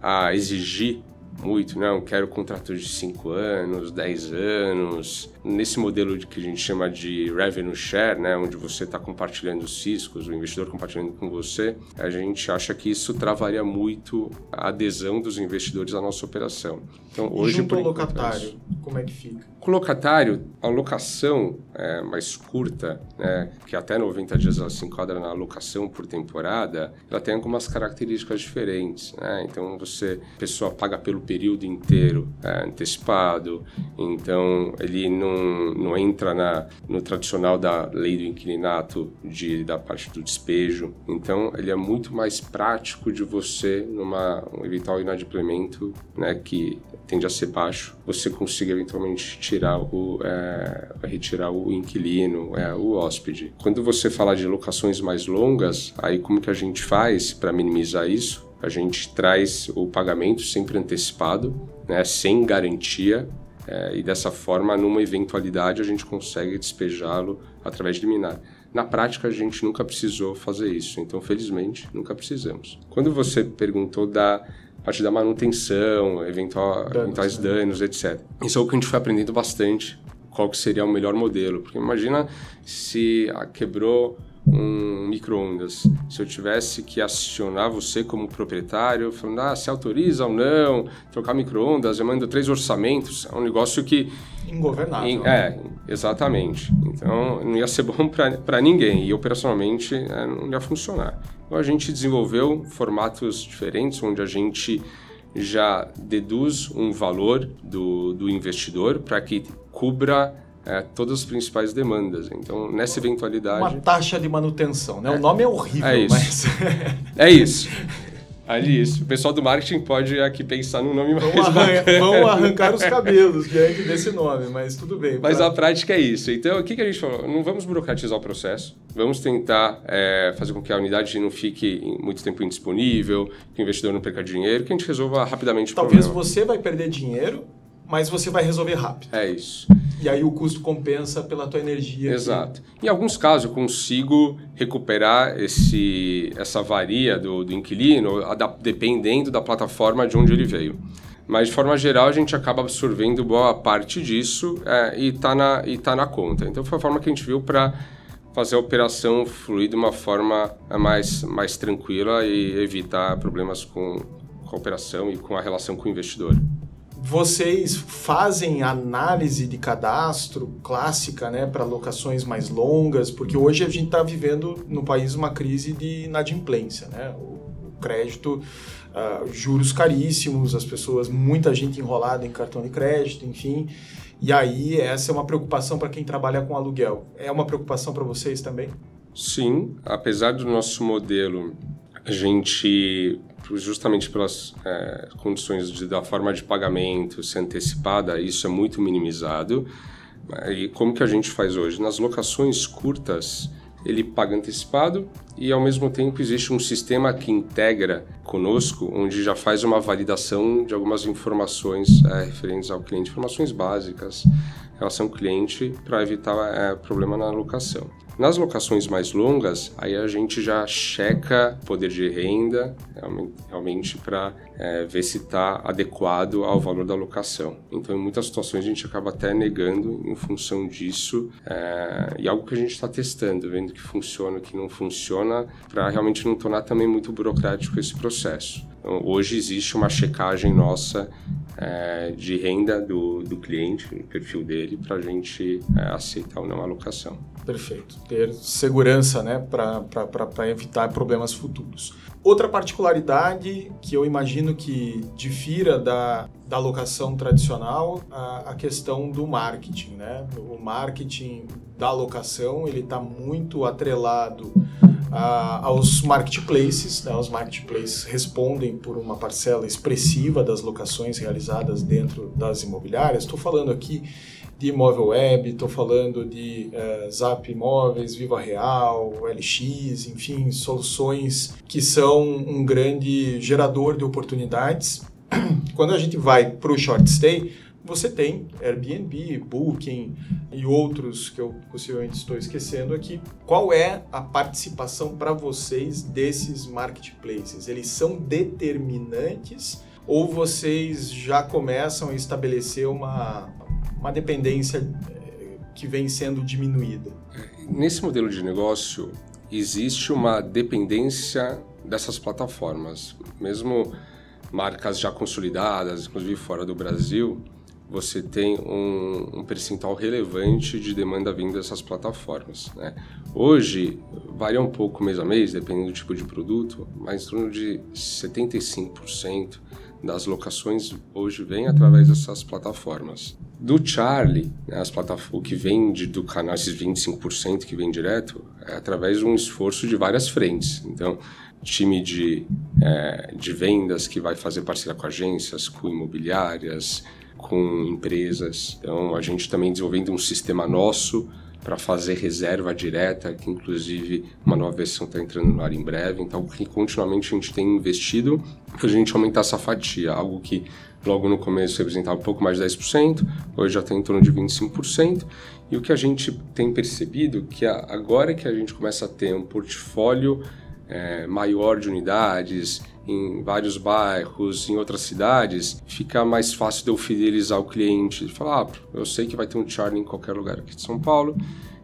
a exigir muito, não, quero contrato de 5 anos, 10 anos. Nesse modelo de, que a gente chama de revenue share, né, onde você está compartilhando os riscos, o investidor compartilhando com você, a gente acha que isso travaria muito a adesão dos investidores à nossa operação. Então, hoje, junto por ao locatário, como é que fica? Com o locatário, a locação é, mais curta, né, que até 90 dias ela se enquadra na locação por temporada, ela tem algumas características diferentes. Né? Então, você, a pessoa paga pelo período inteiro é, antecipado, então ele não, não entra na, no tradicional da lei do inquilinato de, da parte do despejo. Então, ele é muito mais prático de você, numa um eventual inadimplemento, né, que tende a ser baixo, você consiga eventualmente tirar o, é, retirar o inquilino, é, o hóspede. Quando você fala de locações mais longas, aí como que a gente faz para minimizar isso? A gente traz o pagamento sempre antecipado, né, sem garantia, é, e dessa forma, numa eventualidade, a gente consegue despejá-lo através de liminar. Na prática, a gente nunca precisou fazer isso, então, felizmente, nunca precisamos. Quando você perguntou da parte da manutenção, eventual, danos, eventuais né? danos, etc. Isso é o que a gente foi aprendendo bastante, qual que seria o melhor modelo. Porque imagina se ah, quebrou um micro-ondas. Se eu tivesse que acionar você como proprietário, falando, ah, se autoriza ou não, trocar micro-ondas, eu mando três orçamentos, é um negócio que... Ingovernável. é, exatamente. Então, não ia ser <laughs> bom para ninguém e operacionalmente é, não ia funcionar. Então, a gente desenvolveu formatos diferentes, onde a gente já deduz um valor do, do investidor para que cubra é, todas as principais demandas. Então, nessa eventualidade. Uma taxa de manutenção, né? É, o nome é horrível, é isso. mas. <laughs> é isso. Ali, isso. O pessoal do marketing pode aqui pensar num nome mais vamos arrancar, vamos arrancar os cabelos diante desse nome, mas tudo bem. Mas pra... a prática é isso. Então, o que, que a gente falou? Não vamos burocratizar o processo. Vamos tentar é, fazer com que a unidade não fique muito tempo indisponível, que o investidor não perca dinheiro, que a gente resolva rapidamente Talvez o problema. você vai perder dinheiro, mas você vai resolver rápido. É isso. E aí o custo compensa pela tua energia. Exato. Aqui. Em alguns casos eu consigo recuperar esse, essa varia do, do inquilino dependendo da plataforma de onde ele veio. Mas de forma geral a gente acaba absorvendo boa parte disso é, e está na, e tá na conta. Então foi a forma que a gente viu para fazer a operação fluir de uma forma mais, mais tranquila e evitar problemas com, com a operação e com a relação com o investidor. Vocês fazem análise de cadastro clássica né, para locações mais longas, porque hoje a gente está vivendo no país uma crise de inadimplência. Né? O, crédito, uh, juros caríssimos, as pessoas, muita gente enrolada em cartão de crédito, enfim. E aí, essa é uma preocupação para quem trabalha com aluguel. É uma preocupação para vocês também? Sim, apesar do nosso modelo, a gente justamente pelas é, condições de, da forma de pagamento ser antecipada, isso é muito minimizado. E como que a gente faz hoje? Nas locações curtas, ele paga antecipado e ao mesmo tempo existe um sistema que integra conosco, onde já faz uma validação de algumas informações é, referentes ao cliente, informações básicas, relação cliente, para evitar é, problema na locação. Nas locações mais longas, aí a gente já checa poder de renda realmente para é, ver se está adequado ao valor da locação. Então, em muitas situações, a gente acaba até negando em função disso é, e algo que a gente está testando, vendo que funciona, que não funciona, para realmente não tornar também muito burocrático esse processo. Então, hoje existe uma checagem nossa é, de renda do, do cliente, no perfil dele, para a gente é, aceitar ou não a locação. Perfeito. Ter segurança né, para evitar problemas futuros. Outra particularidade que eu imagino que difira da, da locação tradicional, a, a questão do marketing. Né? O marketing da locação ele está muito atrelado a, aos marketplaces. Né? Os marketplaces respondem por uma parcela expressiva das locações realizadas dentro das imobiliárias. Estou falando aqui de imóvel web, estou falando de uh, Zap Imóveis, Viva Real, LX, enfim, soluções que são um grande gerador de oportunidades. <clears throat> Quando a gente vai para o short stay, você tem Airbnb, Booking e outros que eu possivelmente estou esquecendo aqui. Qual é a participação para vocês desses marketplaces? Eles são determinantes ou vocês já começam a estabelecer uma, uma dependência eh, que vem sendo diminuída? Nesse modelo de negócio, existe uma dependência dessas plataformas. Mesmo marcas já consolidadas, inclusive fora do Brasil, você tem um, um percentual relevante de demanda vindo dessas plataformas. Né? Hoje, varia um pouco mês a mês, dependendo do tipo de produto, mas em torno de 75% das locações hoje vem através dessas plataformas. Do Charlie, né, as o que vem de, do canal, esses 25% que vem direto, é através de um esforço de várias frentes. Então, time de, é, de vendas que vai fazer parceria com agências, com imobiliárias, com empresas. Então, a gente também desenvolvendo um sistema nosso para fazer reserva direta, que inclusive uma nova versão está entrando no ar em breve. Então, continuamente a gente tem investido para a gente aumentar essa fatia, algo que logo no começo representava um pouco mais de 10%, hoje já tem em torno de 25%. E o que a gente tem percebido que agora que a gente começa a ter um portfólio é, maior de unidades em vários bairros, em outras cidades, fica mais fácil de eu fidelizar o cliente. Falar, ah, eu sei que vai ter um Charlie em qualquer lugar aqui de São Paulo,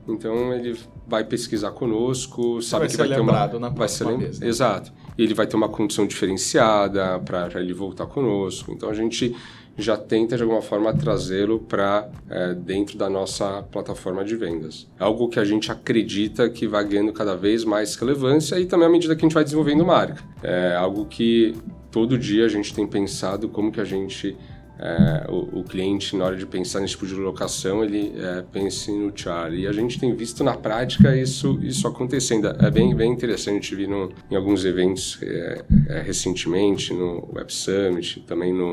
Então ele vai pesquisar conosco, sabe vai que vai ter uma vai ser lem... vez, né? exato. Ele vai ter uma condição diferenciada para ele voltar conosco. Então a gente já tenta de alguma forma trazê-lo para é, dentro da nossa plataforma de vendas. Algo que a gente acredita que vai ganhando cada vez mais relevância e também à medida que a gente vai desenvolvendo marca. É algo que todo dia a gente tem pensado como que a gente é, o, o, cliente, na hora de pensar nesse tipo de locação, ele é, pense no Charlie. E a gente tem visto na prática isso, isso acontecendo. É bem, bem interessante vir no, em alguns eventos é, é recentemente, no Web Summit, também no,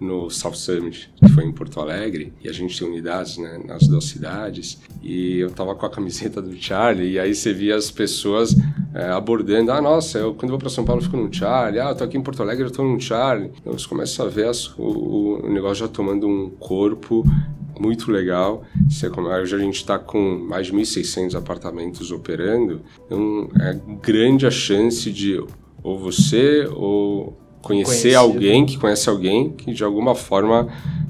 no South Summit, que foi em Porto Alegre, e a gente tem unidades né, nas duas cidades, e eu tava com a camiseta do Charlie, e aí você via as pessoas é, abordando, ah, nossa, eu quando vou para São Paulo fico num Charlie, ah, eu tô aqui em Porto Alegre, eu tô num Charlie. Então você começa a ver as, o, o negócio já tomando um corpo muito legal. Hoje a gente está com mais de 1.600 apartamentos operando, então é grande a chance de ou você ou conhecer Conhecido. alguém que conhece alguém que de alguma forma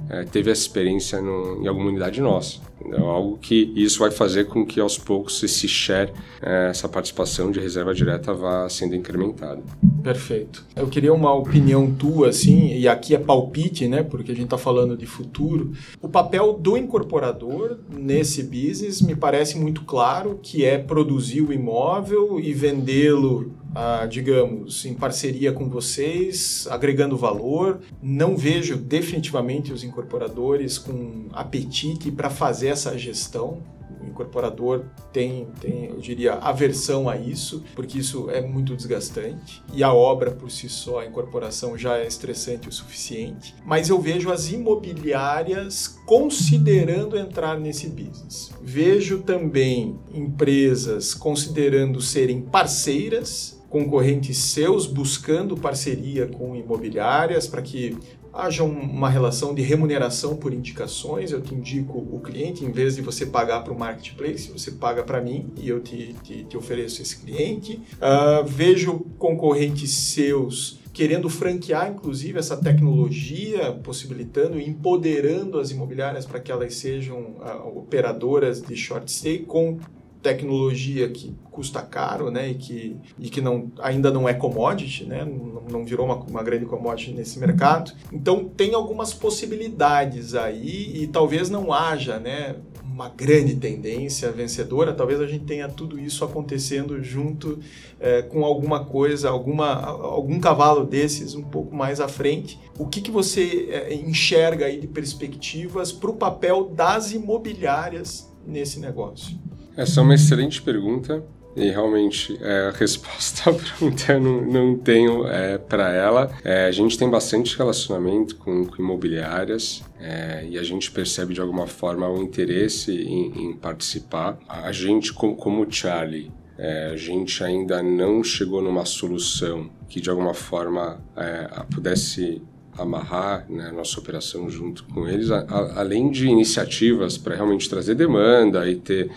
é, teve essa experiência no, em alguma unidade nossa. Entendeu? Algo que isso vai fazer com que aos poucos esse share, é, essa participação de reserva direta vá sendo incrementada. Perfeito. Eu queria uma opinião tua, assim, e aqui é palpite, né, porque a gente está falando de futuro. O papel do incorporador nesse business me parece muito claro, que é produzir o imóvel e vendê-lo ah, digamos, em parceria com vocês, agregando valor. Não vejo definitivamente os incorporadores com apetite para fazer essa gestão. O incorporador tem, tem, eu diria, aversão a isso, porque isso é muito desgastante. E a obra por si só, a incorporação já é estressante o suficiente. Mas eu vejo as imobiliárias considerando entrar nesse business. Vejo também empresas considerando serem parceiras concorrentes seus buscando parceria com imobiliárias para que haja uma relação de remuneração por indicações. Eu te indico o cliente, em vez de você pagar para o marketplace, você paga para mim e eu te, te, te, ofereço esse cliente. Uh, vejo concorrentes seus querendo franquear, inclusive, essa tecnologia, possibilitando e empoderando as imobiliárias para que elas sejam uh, operadoras de short stay com tecnologia que custa caro, né, e que, e que não, ainda não é commodity, né, não, não virou uma, uma grande commodity nesse mercado. Então tem algumas possibilidades aí e talvez não haja, né, uma grande tendência vencedora, talvez a gente tenha tudo isso acontecendo junto é, com alguma coisa, alguma, algum cavalo desses um pouco mais à frente. O que, que você é, enxerga aí de perspectivas para o papel das imobiliárias nesse negócio? Essa é uma excelente pergunta. E realmente é, a resposta à <laughs> pergunta eu não, não tenho é, para ela. É, a gente tem bastante relacionamento com, com imobiliárias é, e a gente percebe de alguma forma o interesse em, em participar. A gente, como, como Charlie, é, a gente ainda não chegou numa solução que de alguma forma é, pudesse amarrar né, nossa operação junto com eles, a, a, além de iniciativas para realmente trazer demanda e ter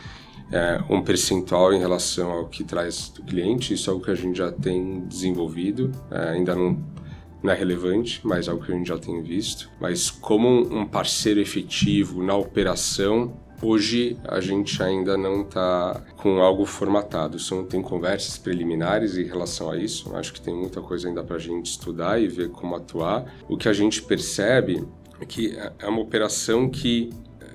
é, um percentual em relação ao que traz do cliente. Isso é algo que a gente já tem desenvolvido, é, ainda não, não, é relevante, mas é algo que a gente já tem visto. Mas como um parceiro efetivo na operação, hoje a gente ainda não está com algo formatado. São, tem conversas preliminares em relação a isso. Acho que tem muita coisa ainda para a gente estudar e ver como atuar. O que a gente percebe é que é uma operação que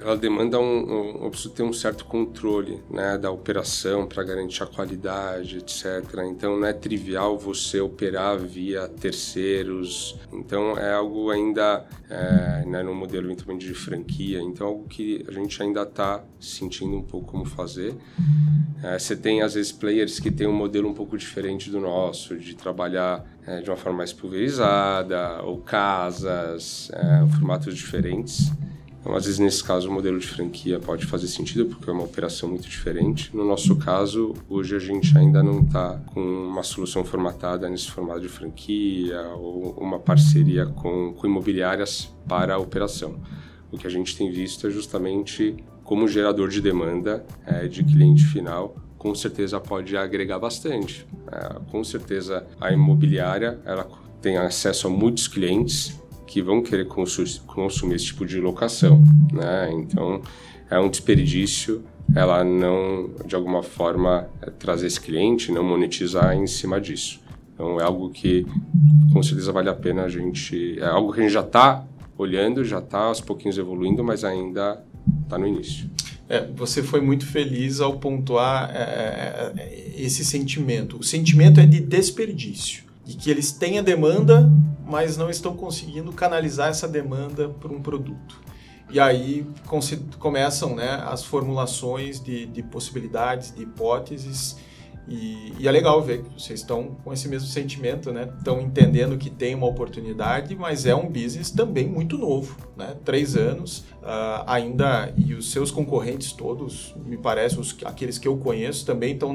ela demanda um, um, ter um certo controle né, da operação para garantir a qualidade, etc. Então não é trivial você operar via terceiros. Então é algo ainda é, né, no modelo de franquia. Então é algo que a gente ainda está sentindo um pouco como fazer. É, você tem às vezes players que têm um modelo um pouco diferente do nosso, de trabalhar é, de uma forma mais pulverizada ou casas, é, formatos diferentes. Então, às vezes, nesse caso, o modelo de franquia pode fazer sentido, porque é uma operação muito diferente. No nosso caso, hoje a gente ainda não está com uma solução formatada nesse formato de franquia ou uma parceria com, com imobiliárias para a operação. O que a gente tem visto é justamente como gerador de demanda é, de cliente final, com certeza pode agregar bastante. É, com certeza a imobiliária ela tem acesso a muitos clientes que vão querer consumir esse tipo de locação, né? Então é um desperdício ela não, de alguma forma, é, trazer esse cliente, não monetizar em cima disso. Então é algo que com certeza vale a pena a gente. É algo que a gente já está olhando, já está aos pouquinhos evoluindo, mas ainda está no início. É, você foi muito feliz ao pontuar é, esse sentimento. O sentimento é de desperdício, de que eles têm a demanda, mas não estão conseguindo canalizar essa demanda para um produto. E aí começam né, as formulações de, de possibilidades, de hipóteses e, e, é legal ver que vocês estão com esse mesmo sentimento, né? Estão entendendo que tem uma oportunidade, mas é um business também muito novo, né? Três anos uh, ainda e os seus concorrentes todos, me parece, os, aqueles que eu conheço também estão,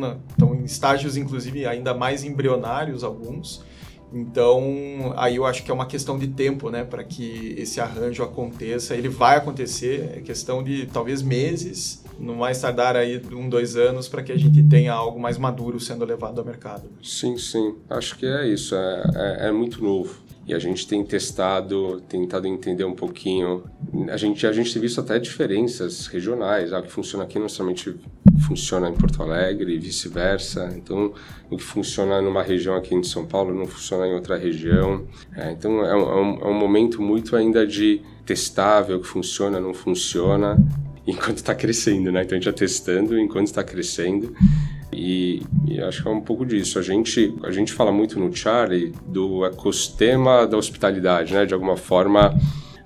em estágios, inclusive, ainda mais embrionários alguns. Então, aí eu acho que é uma questão de tempo, né, para que esse arranjo aconteça. Ele vai acontecer, é questão de talvez meses, no mais tardar aí um, dois anos, para que a gente tenha algo mais maduro sendo levado ao mercado. Sim, sim. Acho que é isso. É, é, é muito novo e a gente tem testado, tentado entender um pouquinho. A gente, a gente tem visto até diferenças regionais. Ah, o que funciona aqui não necessariamente funciona em Porto Alegre e vice-versa. Então, o que funciona numa região aqui em São Paulo não funciona em outra região. É, então, é um, é um momento muito ainda de testável, o que funciona, não funciona, <laughs> enquanto está crescendo, né? Então, a gente está testando enquanto está crescendo. E, e, acho que é um pouco disso. A gente, a gente fala muito no Charlie do ecossistema da hospitalidade, né? De alguma forma,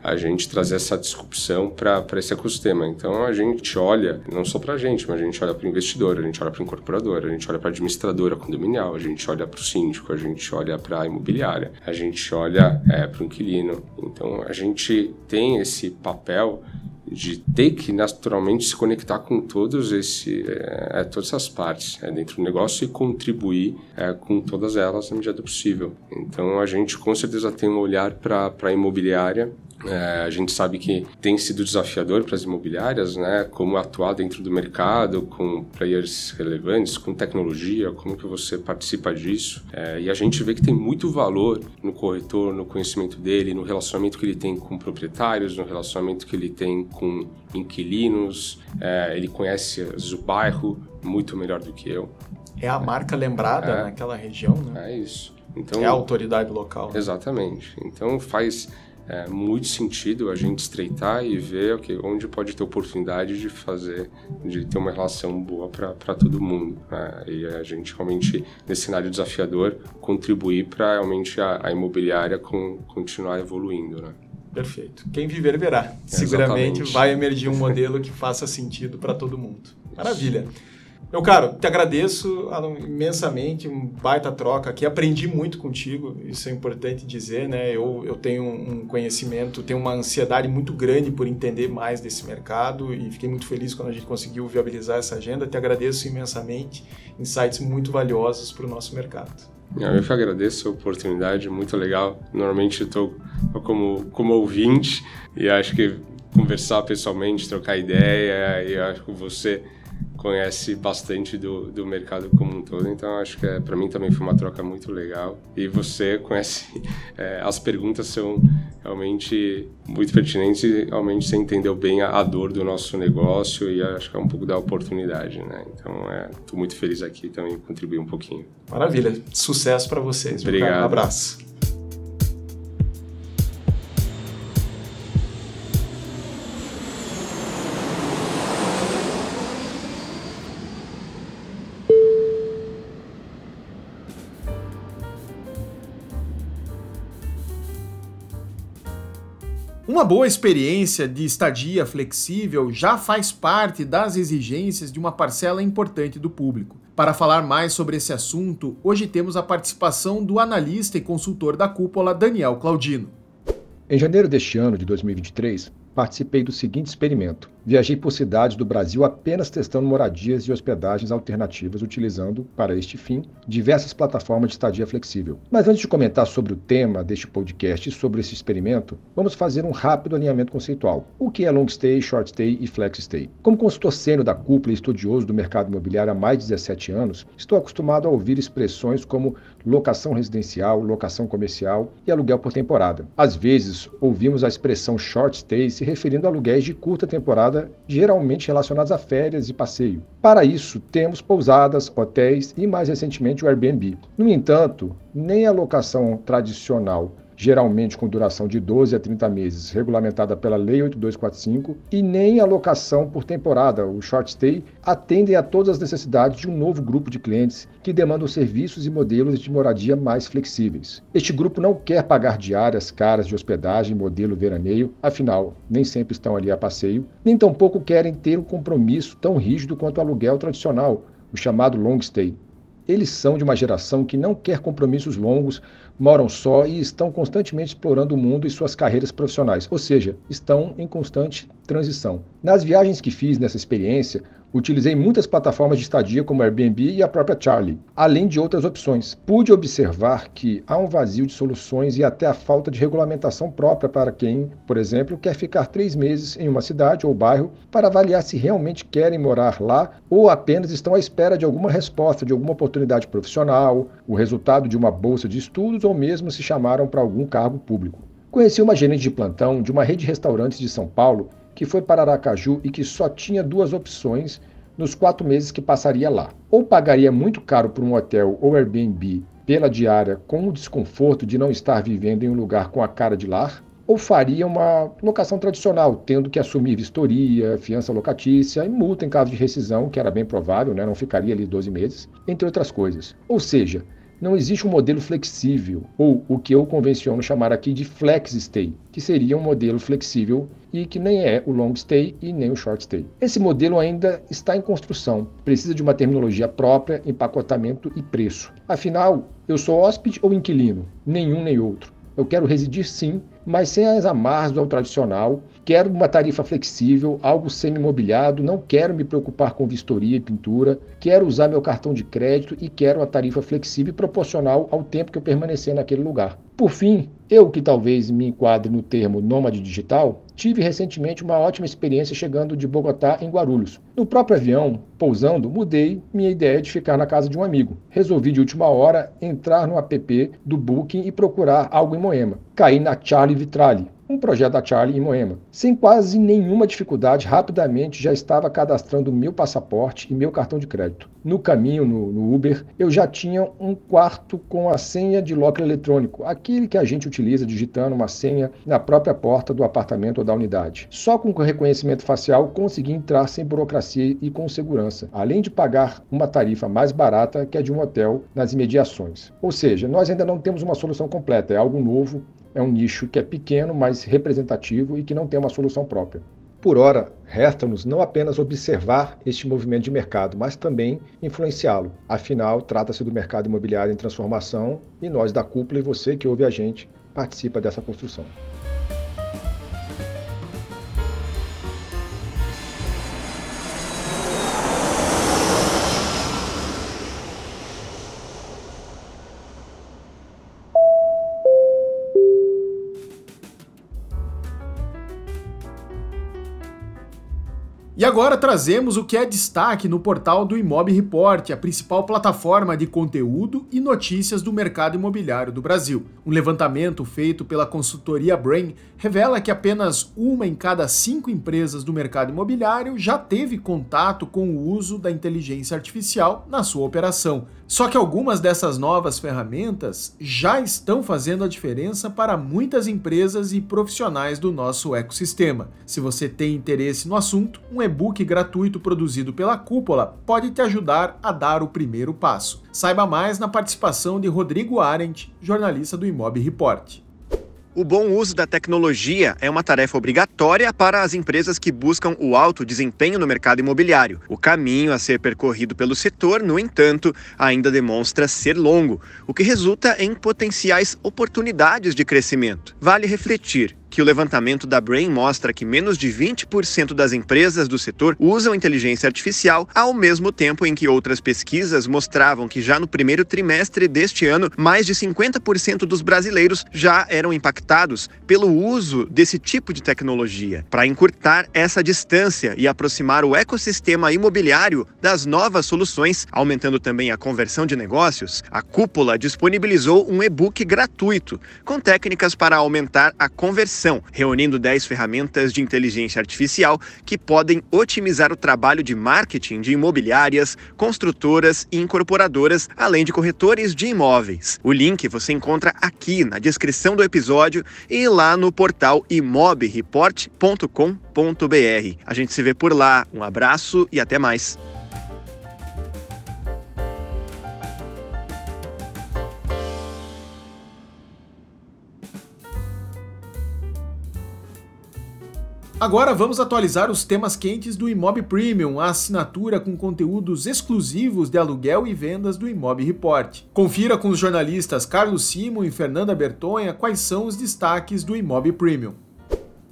a gente trazer essa disrupção para esse ecossistema. Então, a gente olha, não só para a gente, mas a gente olha para o investidor, a gente olha para o incorporador, a gente olha para a administradora condominial, a gente olha para o síndico, a gente olha para a imobiliária, a gente olha é, para o inquilino. Então, a gente tem esse papel de ter que naturalmente se conectar com todos esse, é, todas essas partes é, dentro do negócio e contribuir é, com todas elas na medida do possível. Então a gente com certeza tem um olhar para a imobiliária é, a gente sabe que tem sido desafiador para as imobiliárias, né? Como atuar dentro do mercado com players relevantes, com tecnologia, como que você participa disso. É, e a gente vê que tem muito valor no corretor, no conhecimento dele, no relacionamento que ele tem com proprietários, no relacionamento que ele tem com inquilinos. É, ele conhece o bairro muito melhor do que eu. É a marca lembrada é. naquela região, né? É isso. Então, é a autoridade local. Né? Exatamente. Então faz é, muito sentido a gente estreitar e ver okay, onde pode ter oportunidade de fazer, de ter uma relação boa para todo mundo. Né? E a gente realmente, nesse cenário desafiador, contribuir para realmente a, a imobiliária com, continuar evoluindo. Né? Perfeito. Quem viver verá. Seguramente vai emergir um modelo que faça sentido para todo mundo. Maravilha. Meu caro, te agradeço imensamente, um baita troca aqui. Aprendi muito contigo, isso é importante dizer, né? Eu, eu tenho um conhecimento, tenho uma ansiedade muito grande por entender mais desse mercado e fiquei muito feliz quando a gente conseguiu viabilizar essa agenda. Te agradeço imensamente, insights muito valiosos para o nosso mercado. Eu que agradeço a oportunidade, muito legal. Normalmente estou como, como ouvinte e acho que conversar pessoalmente, trocar ideia, e acho que você conhece bastante do, do mercado como um todo, então acho que é, para mim também foi uma troca muito legal. E você conhece, <laughs> é, as perguntas são realmente muito pertinentes e realmente você entendeu bem a, a, dor do nosso negócio e acho que é um pouco da oportunidade, né? Então, estou é, muito feliz aqui também contribuir um pouquinho. Maravilha, sucesso para vocês. Obrigado. Um abraço. Uma boa experiência de estadia flexível já faz parte das exigências de uma parcela importante do público. Para falar mais sobre esse assunto, hoje temos a participação do analista e consultor da cúpula Daniel Claudino. Em janeiro deste ano de 2023, participei do seguinte experimento. Viajei por cidades do Brasil apenas testando moradias e hospedagens alternativas, utilizando, para este fim, diversas plataformas de estadia flexível. Mas antes de comentar sobre o tema deste podcast e sobre esse experimento, vamos fazer um rápido alinhamento conceitual. O que é long stay, short stay e flex stay? Como consultor sênior da cúpula e estudioso do mercado imobiliário há mais de 17 anos, estou acostumado a ouvir expressões como locação residencial, locação comercial e aluguel por temporada. Às vezes, ouvimos a expressão short stay se referindo a aluguéis de curta temporada temporada, geralmente relacionados a férias e passeio. Para isso, temos pousadas, hotéis e, mais recentemente, o Airbnb. No entanto, nem a locação tradicional geralmente com duração de 12 a 30 meses, regulamentada pela Lei 8245, e nem a locação por temporada, o short stay, atendem a todas as necessidades de um novo grupo de clientes que demandam serviços e modelos de moradia mais flexíveis. Este grupo não quer pagar diárias caras de hospedagem modelo veraneio, afinal, nem sempre estão ali a passeio, nem tampouco querem ter um compromisso tão rígido quanto o aluguel tradicional, o chamado long stay. Eles são de uma geração que não quer compromissos longos, moram só e estão constantemente explorando o mundo e suas carreiras profissionais, ou seja, estão em constante transição. Nas viagens que fiz nessa experiência, Utilizei muitas plataformas de estadia como Airbnb e a própria Charlie, além de outras opções. Pude observar que há um vazio de soluções e até a falta de regulamentação própria para quem, por exemplo, quer ficar três meses em uma cidade ou bairro para avaliar se realmente querem morar lá ou apenas estão à espera de alguma resposta, de alguma oportunidade profissional, o resultado de uma bolsa de estudos ou mesmo se chamaram para algum cargo público. Conheci uma gerente de plantão de uma rede de restaurantes de São Paulo que foi para Aracaju e que só tinha duas opções nos quatro meses que passaria lá. Ou pagaria muito caro por um hotel ou Airbnb pela diária com o desconforto de não estar vivendo em um lugar com a cara de lar, ou faria uma locação tradicional, tendo que assumir vistoria, fiança locatícia e multa em caso de rescisão, que era bem provável, né? não ficaria ali 12 meses, entre outras coisas. Ou seja, não existe um modelo flexível, ou o que eu convenciono chamar aqui de flex stay, que seria um modelo flexível e que nem é o long stay e nem o short stay. Esse modelo ainda está em construção, precisa de uma terminologia própria, empacotamento e preço. Afinal, eu sou hóspede ou inquilino? Nenhum nem outro. Eu quero residir sim, mas sem as amarras do tradicional. Quero uma tarifa flexível, algo semi-mobiliado, não quero me preocupar com vistoria e pintura, quero usar meu cartão de crédito e quero uma tarifa flexível e proporcional ao tempo que eu permanecer naquele lugar. Por fim, eu que talvez me enquadre no termo nômade digital, tive recentemente uma ótima experiência chegando de Bogotá em Guarulhos. No próprio avião, pousando, mudei minha ideia de ficar na casa de um amigo. Resolvi de última hora entrar no app do Booking e procurar algo em Moema. Caí na Charlie Vitrali, um projeto da Charlie em Moema. Sem quase nenhuma dificuldade, rapidamente já estava cadastrando meu passaporte e meu cartão de crédito. No caminho, no, no, Uber, eu já tinha um quarto com a senha de locker eletrônico, aquele que a gente utiliza digitando uma senha na própria porta do apartamento ou da unidade. Só com reconhecimento facial consegui entrar sem burocracia e com segurança, além de pagar uma tarifa mais barata que a de um hotel nas imediações. Ou seja, nós ainda não temos uma solução completa, é algo novo, é um nicho que é pequeno, mas representativo e que não tem uma solução própria. Por ora, resta-nos não apenas observar este movimento de mercado, mas também influenciá-lo. Afinal, trata-se do mercado imobiliário em transformação e nós da cúpula e você que ouve a gente participa dessa construção. E agora trazemos o que é destaque no portal do Imob Report, a principal plataforma de conteúdo e notícias do mercado imobiliário do Brasil. Um levantamento feito pela consultoria Brain revela que apenas uma em cada cinco empresas do mercado imobiliário já teve contato com o uso da inteligência artificial na sua operação. Só que algumas dessas novas ferramentas já estão fazendo a diferença para muitas empresas e profissionais do nosso ecossistema. Se você tem interesse no assunto, um e-book gratuito produzido pela Cúpula pode te ajudar a dar o primeiro passo. Saiba mais na participação de Rodrigo Arendt, jornalista do Imob Report. O bom uso da tecnologia é uma tarefa obrigatória para as empresas que buscam o alto desempenho no mercado imobiliário. O caminho a ser percorrido pelo setor, no entanto, ainda demonstra ser longo, o que resulta em potenciais oportunidades de crescimento. Vale refletir que o levantamento da Brain mostra que menos de 20% das empresas do setor usam inteligência artificial, ao mesmo tempo em que outras pesquisas mostravam que já no primeiro trimestre deste ano, mais de 50% dos brasileiros já eram impactados pelo uso desse tipo de tecnologia. Para encurtar essa distância e aproximar o ecossistema imobiliário das novas soluções, aumentando também a conversão de negócios, a Cúpula disponibilizou um e-book gratuito com técnicas para aumentar a conversão reunindo 10 ferramentas de inteligência artificial que podem otimizar o trabalho de marketing de imobiliárias, construtoras e incorporadoras, além de corretores de imóveis. O link você encontra aqui na descrição do episódio e lá no portal imobreport.com.br. A gente se vê por lá. Um abraço e até mais. Agora vamos atualizar os temas quentes do Imob Premium, a assinatura com conteúdos exclusivos de aluguel e vendas do Imob Report. Confira com os jornalistas Carlos Simon e Fernanda Bertonha quais são os destaques do Imob Premium.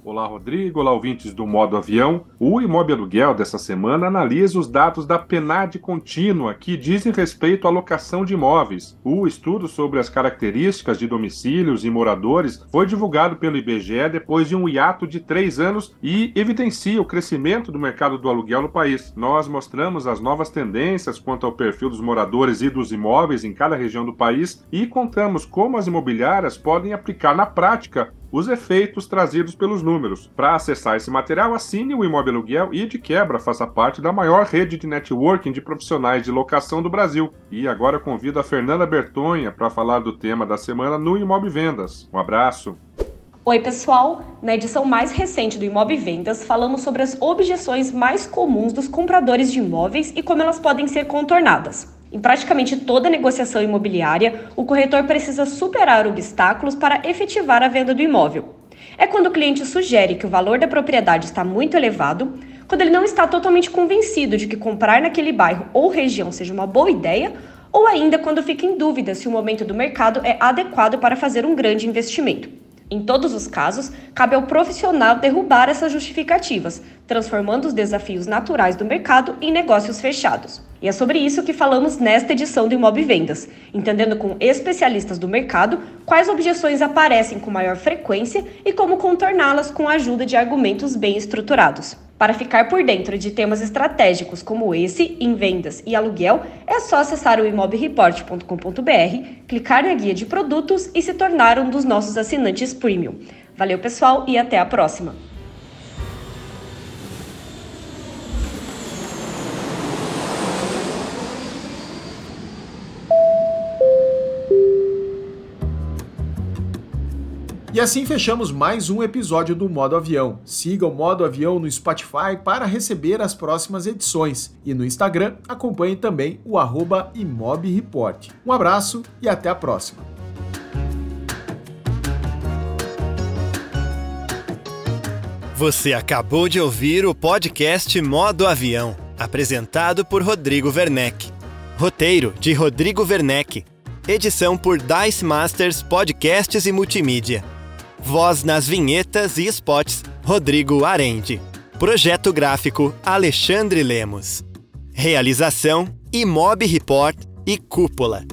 Olá, Rodrigo. Olá, ouvintes do Modo Avião. O Imóvel Aluguel dessa semana analisa os dados da PNAD contínua que dizem respeito à locação de imóveis. O estudo sobre as características de domicílios e moradores foi divulgado pelo IBGE depois de um hiato de três anos e evidencia o crescimento do mercado do aluguel no país. Nós mostramos as novas tendências quanto ao perfil dos moradores e dos imóveis em cada região do país e contamos como as imobiliárias podem aplicar na prática os efeitos trazidos pelos números. Para acessar esse material, assine o Imóvel Aluguel e, de quebra, faça parte da maior rede de networking de profissionais de locação do Brasil. E agora convido a Fernanda Bertonha para falar do tema da semana no Imob Vendas. Um abraço! Oi, pessoal! Na edição mais recente do Imob Vendas, falamos sobre as objeções mais comuns dos compradores de imóveis e como elas podem ser contornadas. Em praticamente toda negociação imobiliária, o corretor precisa superar obstáculos para efetivar a venda do imóvel. É quando o cliente sugere que o valor da propriedade está muito elevado, quando ele não está totalmente convencido de que comprar naquele bairro ou região seja uma boa ideia, ou ainda quando fica em dúvida se o momento do mercado é adequado para fazer um grande investimento. Em todos os casos, cabe ao profissional derrubar essas justificativas, transformando os desafios naturais do mercado em negócios fechados. E é sobre isso que falamos nesta edição do Imob Vendas, entendendo com especialistas do mercado quais objeções aparecem com maior frequência e como contorná-las com a ajuda de argumentos bem estruturados. Para ficar por dentro de temas estratégicos como esse, em vendas e aluguel, é só acessar o imobreport.com.br, clicar na guia de produtos e se tornar um dos nossos assinantes premium. Valeu, pessoal, e até a próxima! E assim fechamos mais um episódio do Modo Avião. Siga o Modo Avião no Spotify para receber as próximas edições. E no Instagram, acompanhe também o arroba ImobReport. Um abraço e até a próxima. Você acabou de ouvir o podcast Modo Avião, apresentado por Rodrigo Werneck. Roteiro de Rodrigo Werneck. Edição por Dice Masters Podcasts e Multimídia. Voz nas vinhetas e spots, Rodrigo Arende. Projeto gráfico, Alexandre Lemos. Realização, Imob Report e Cúpula.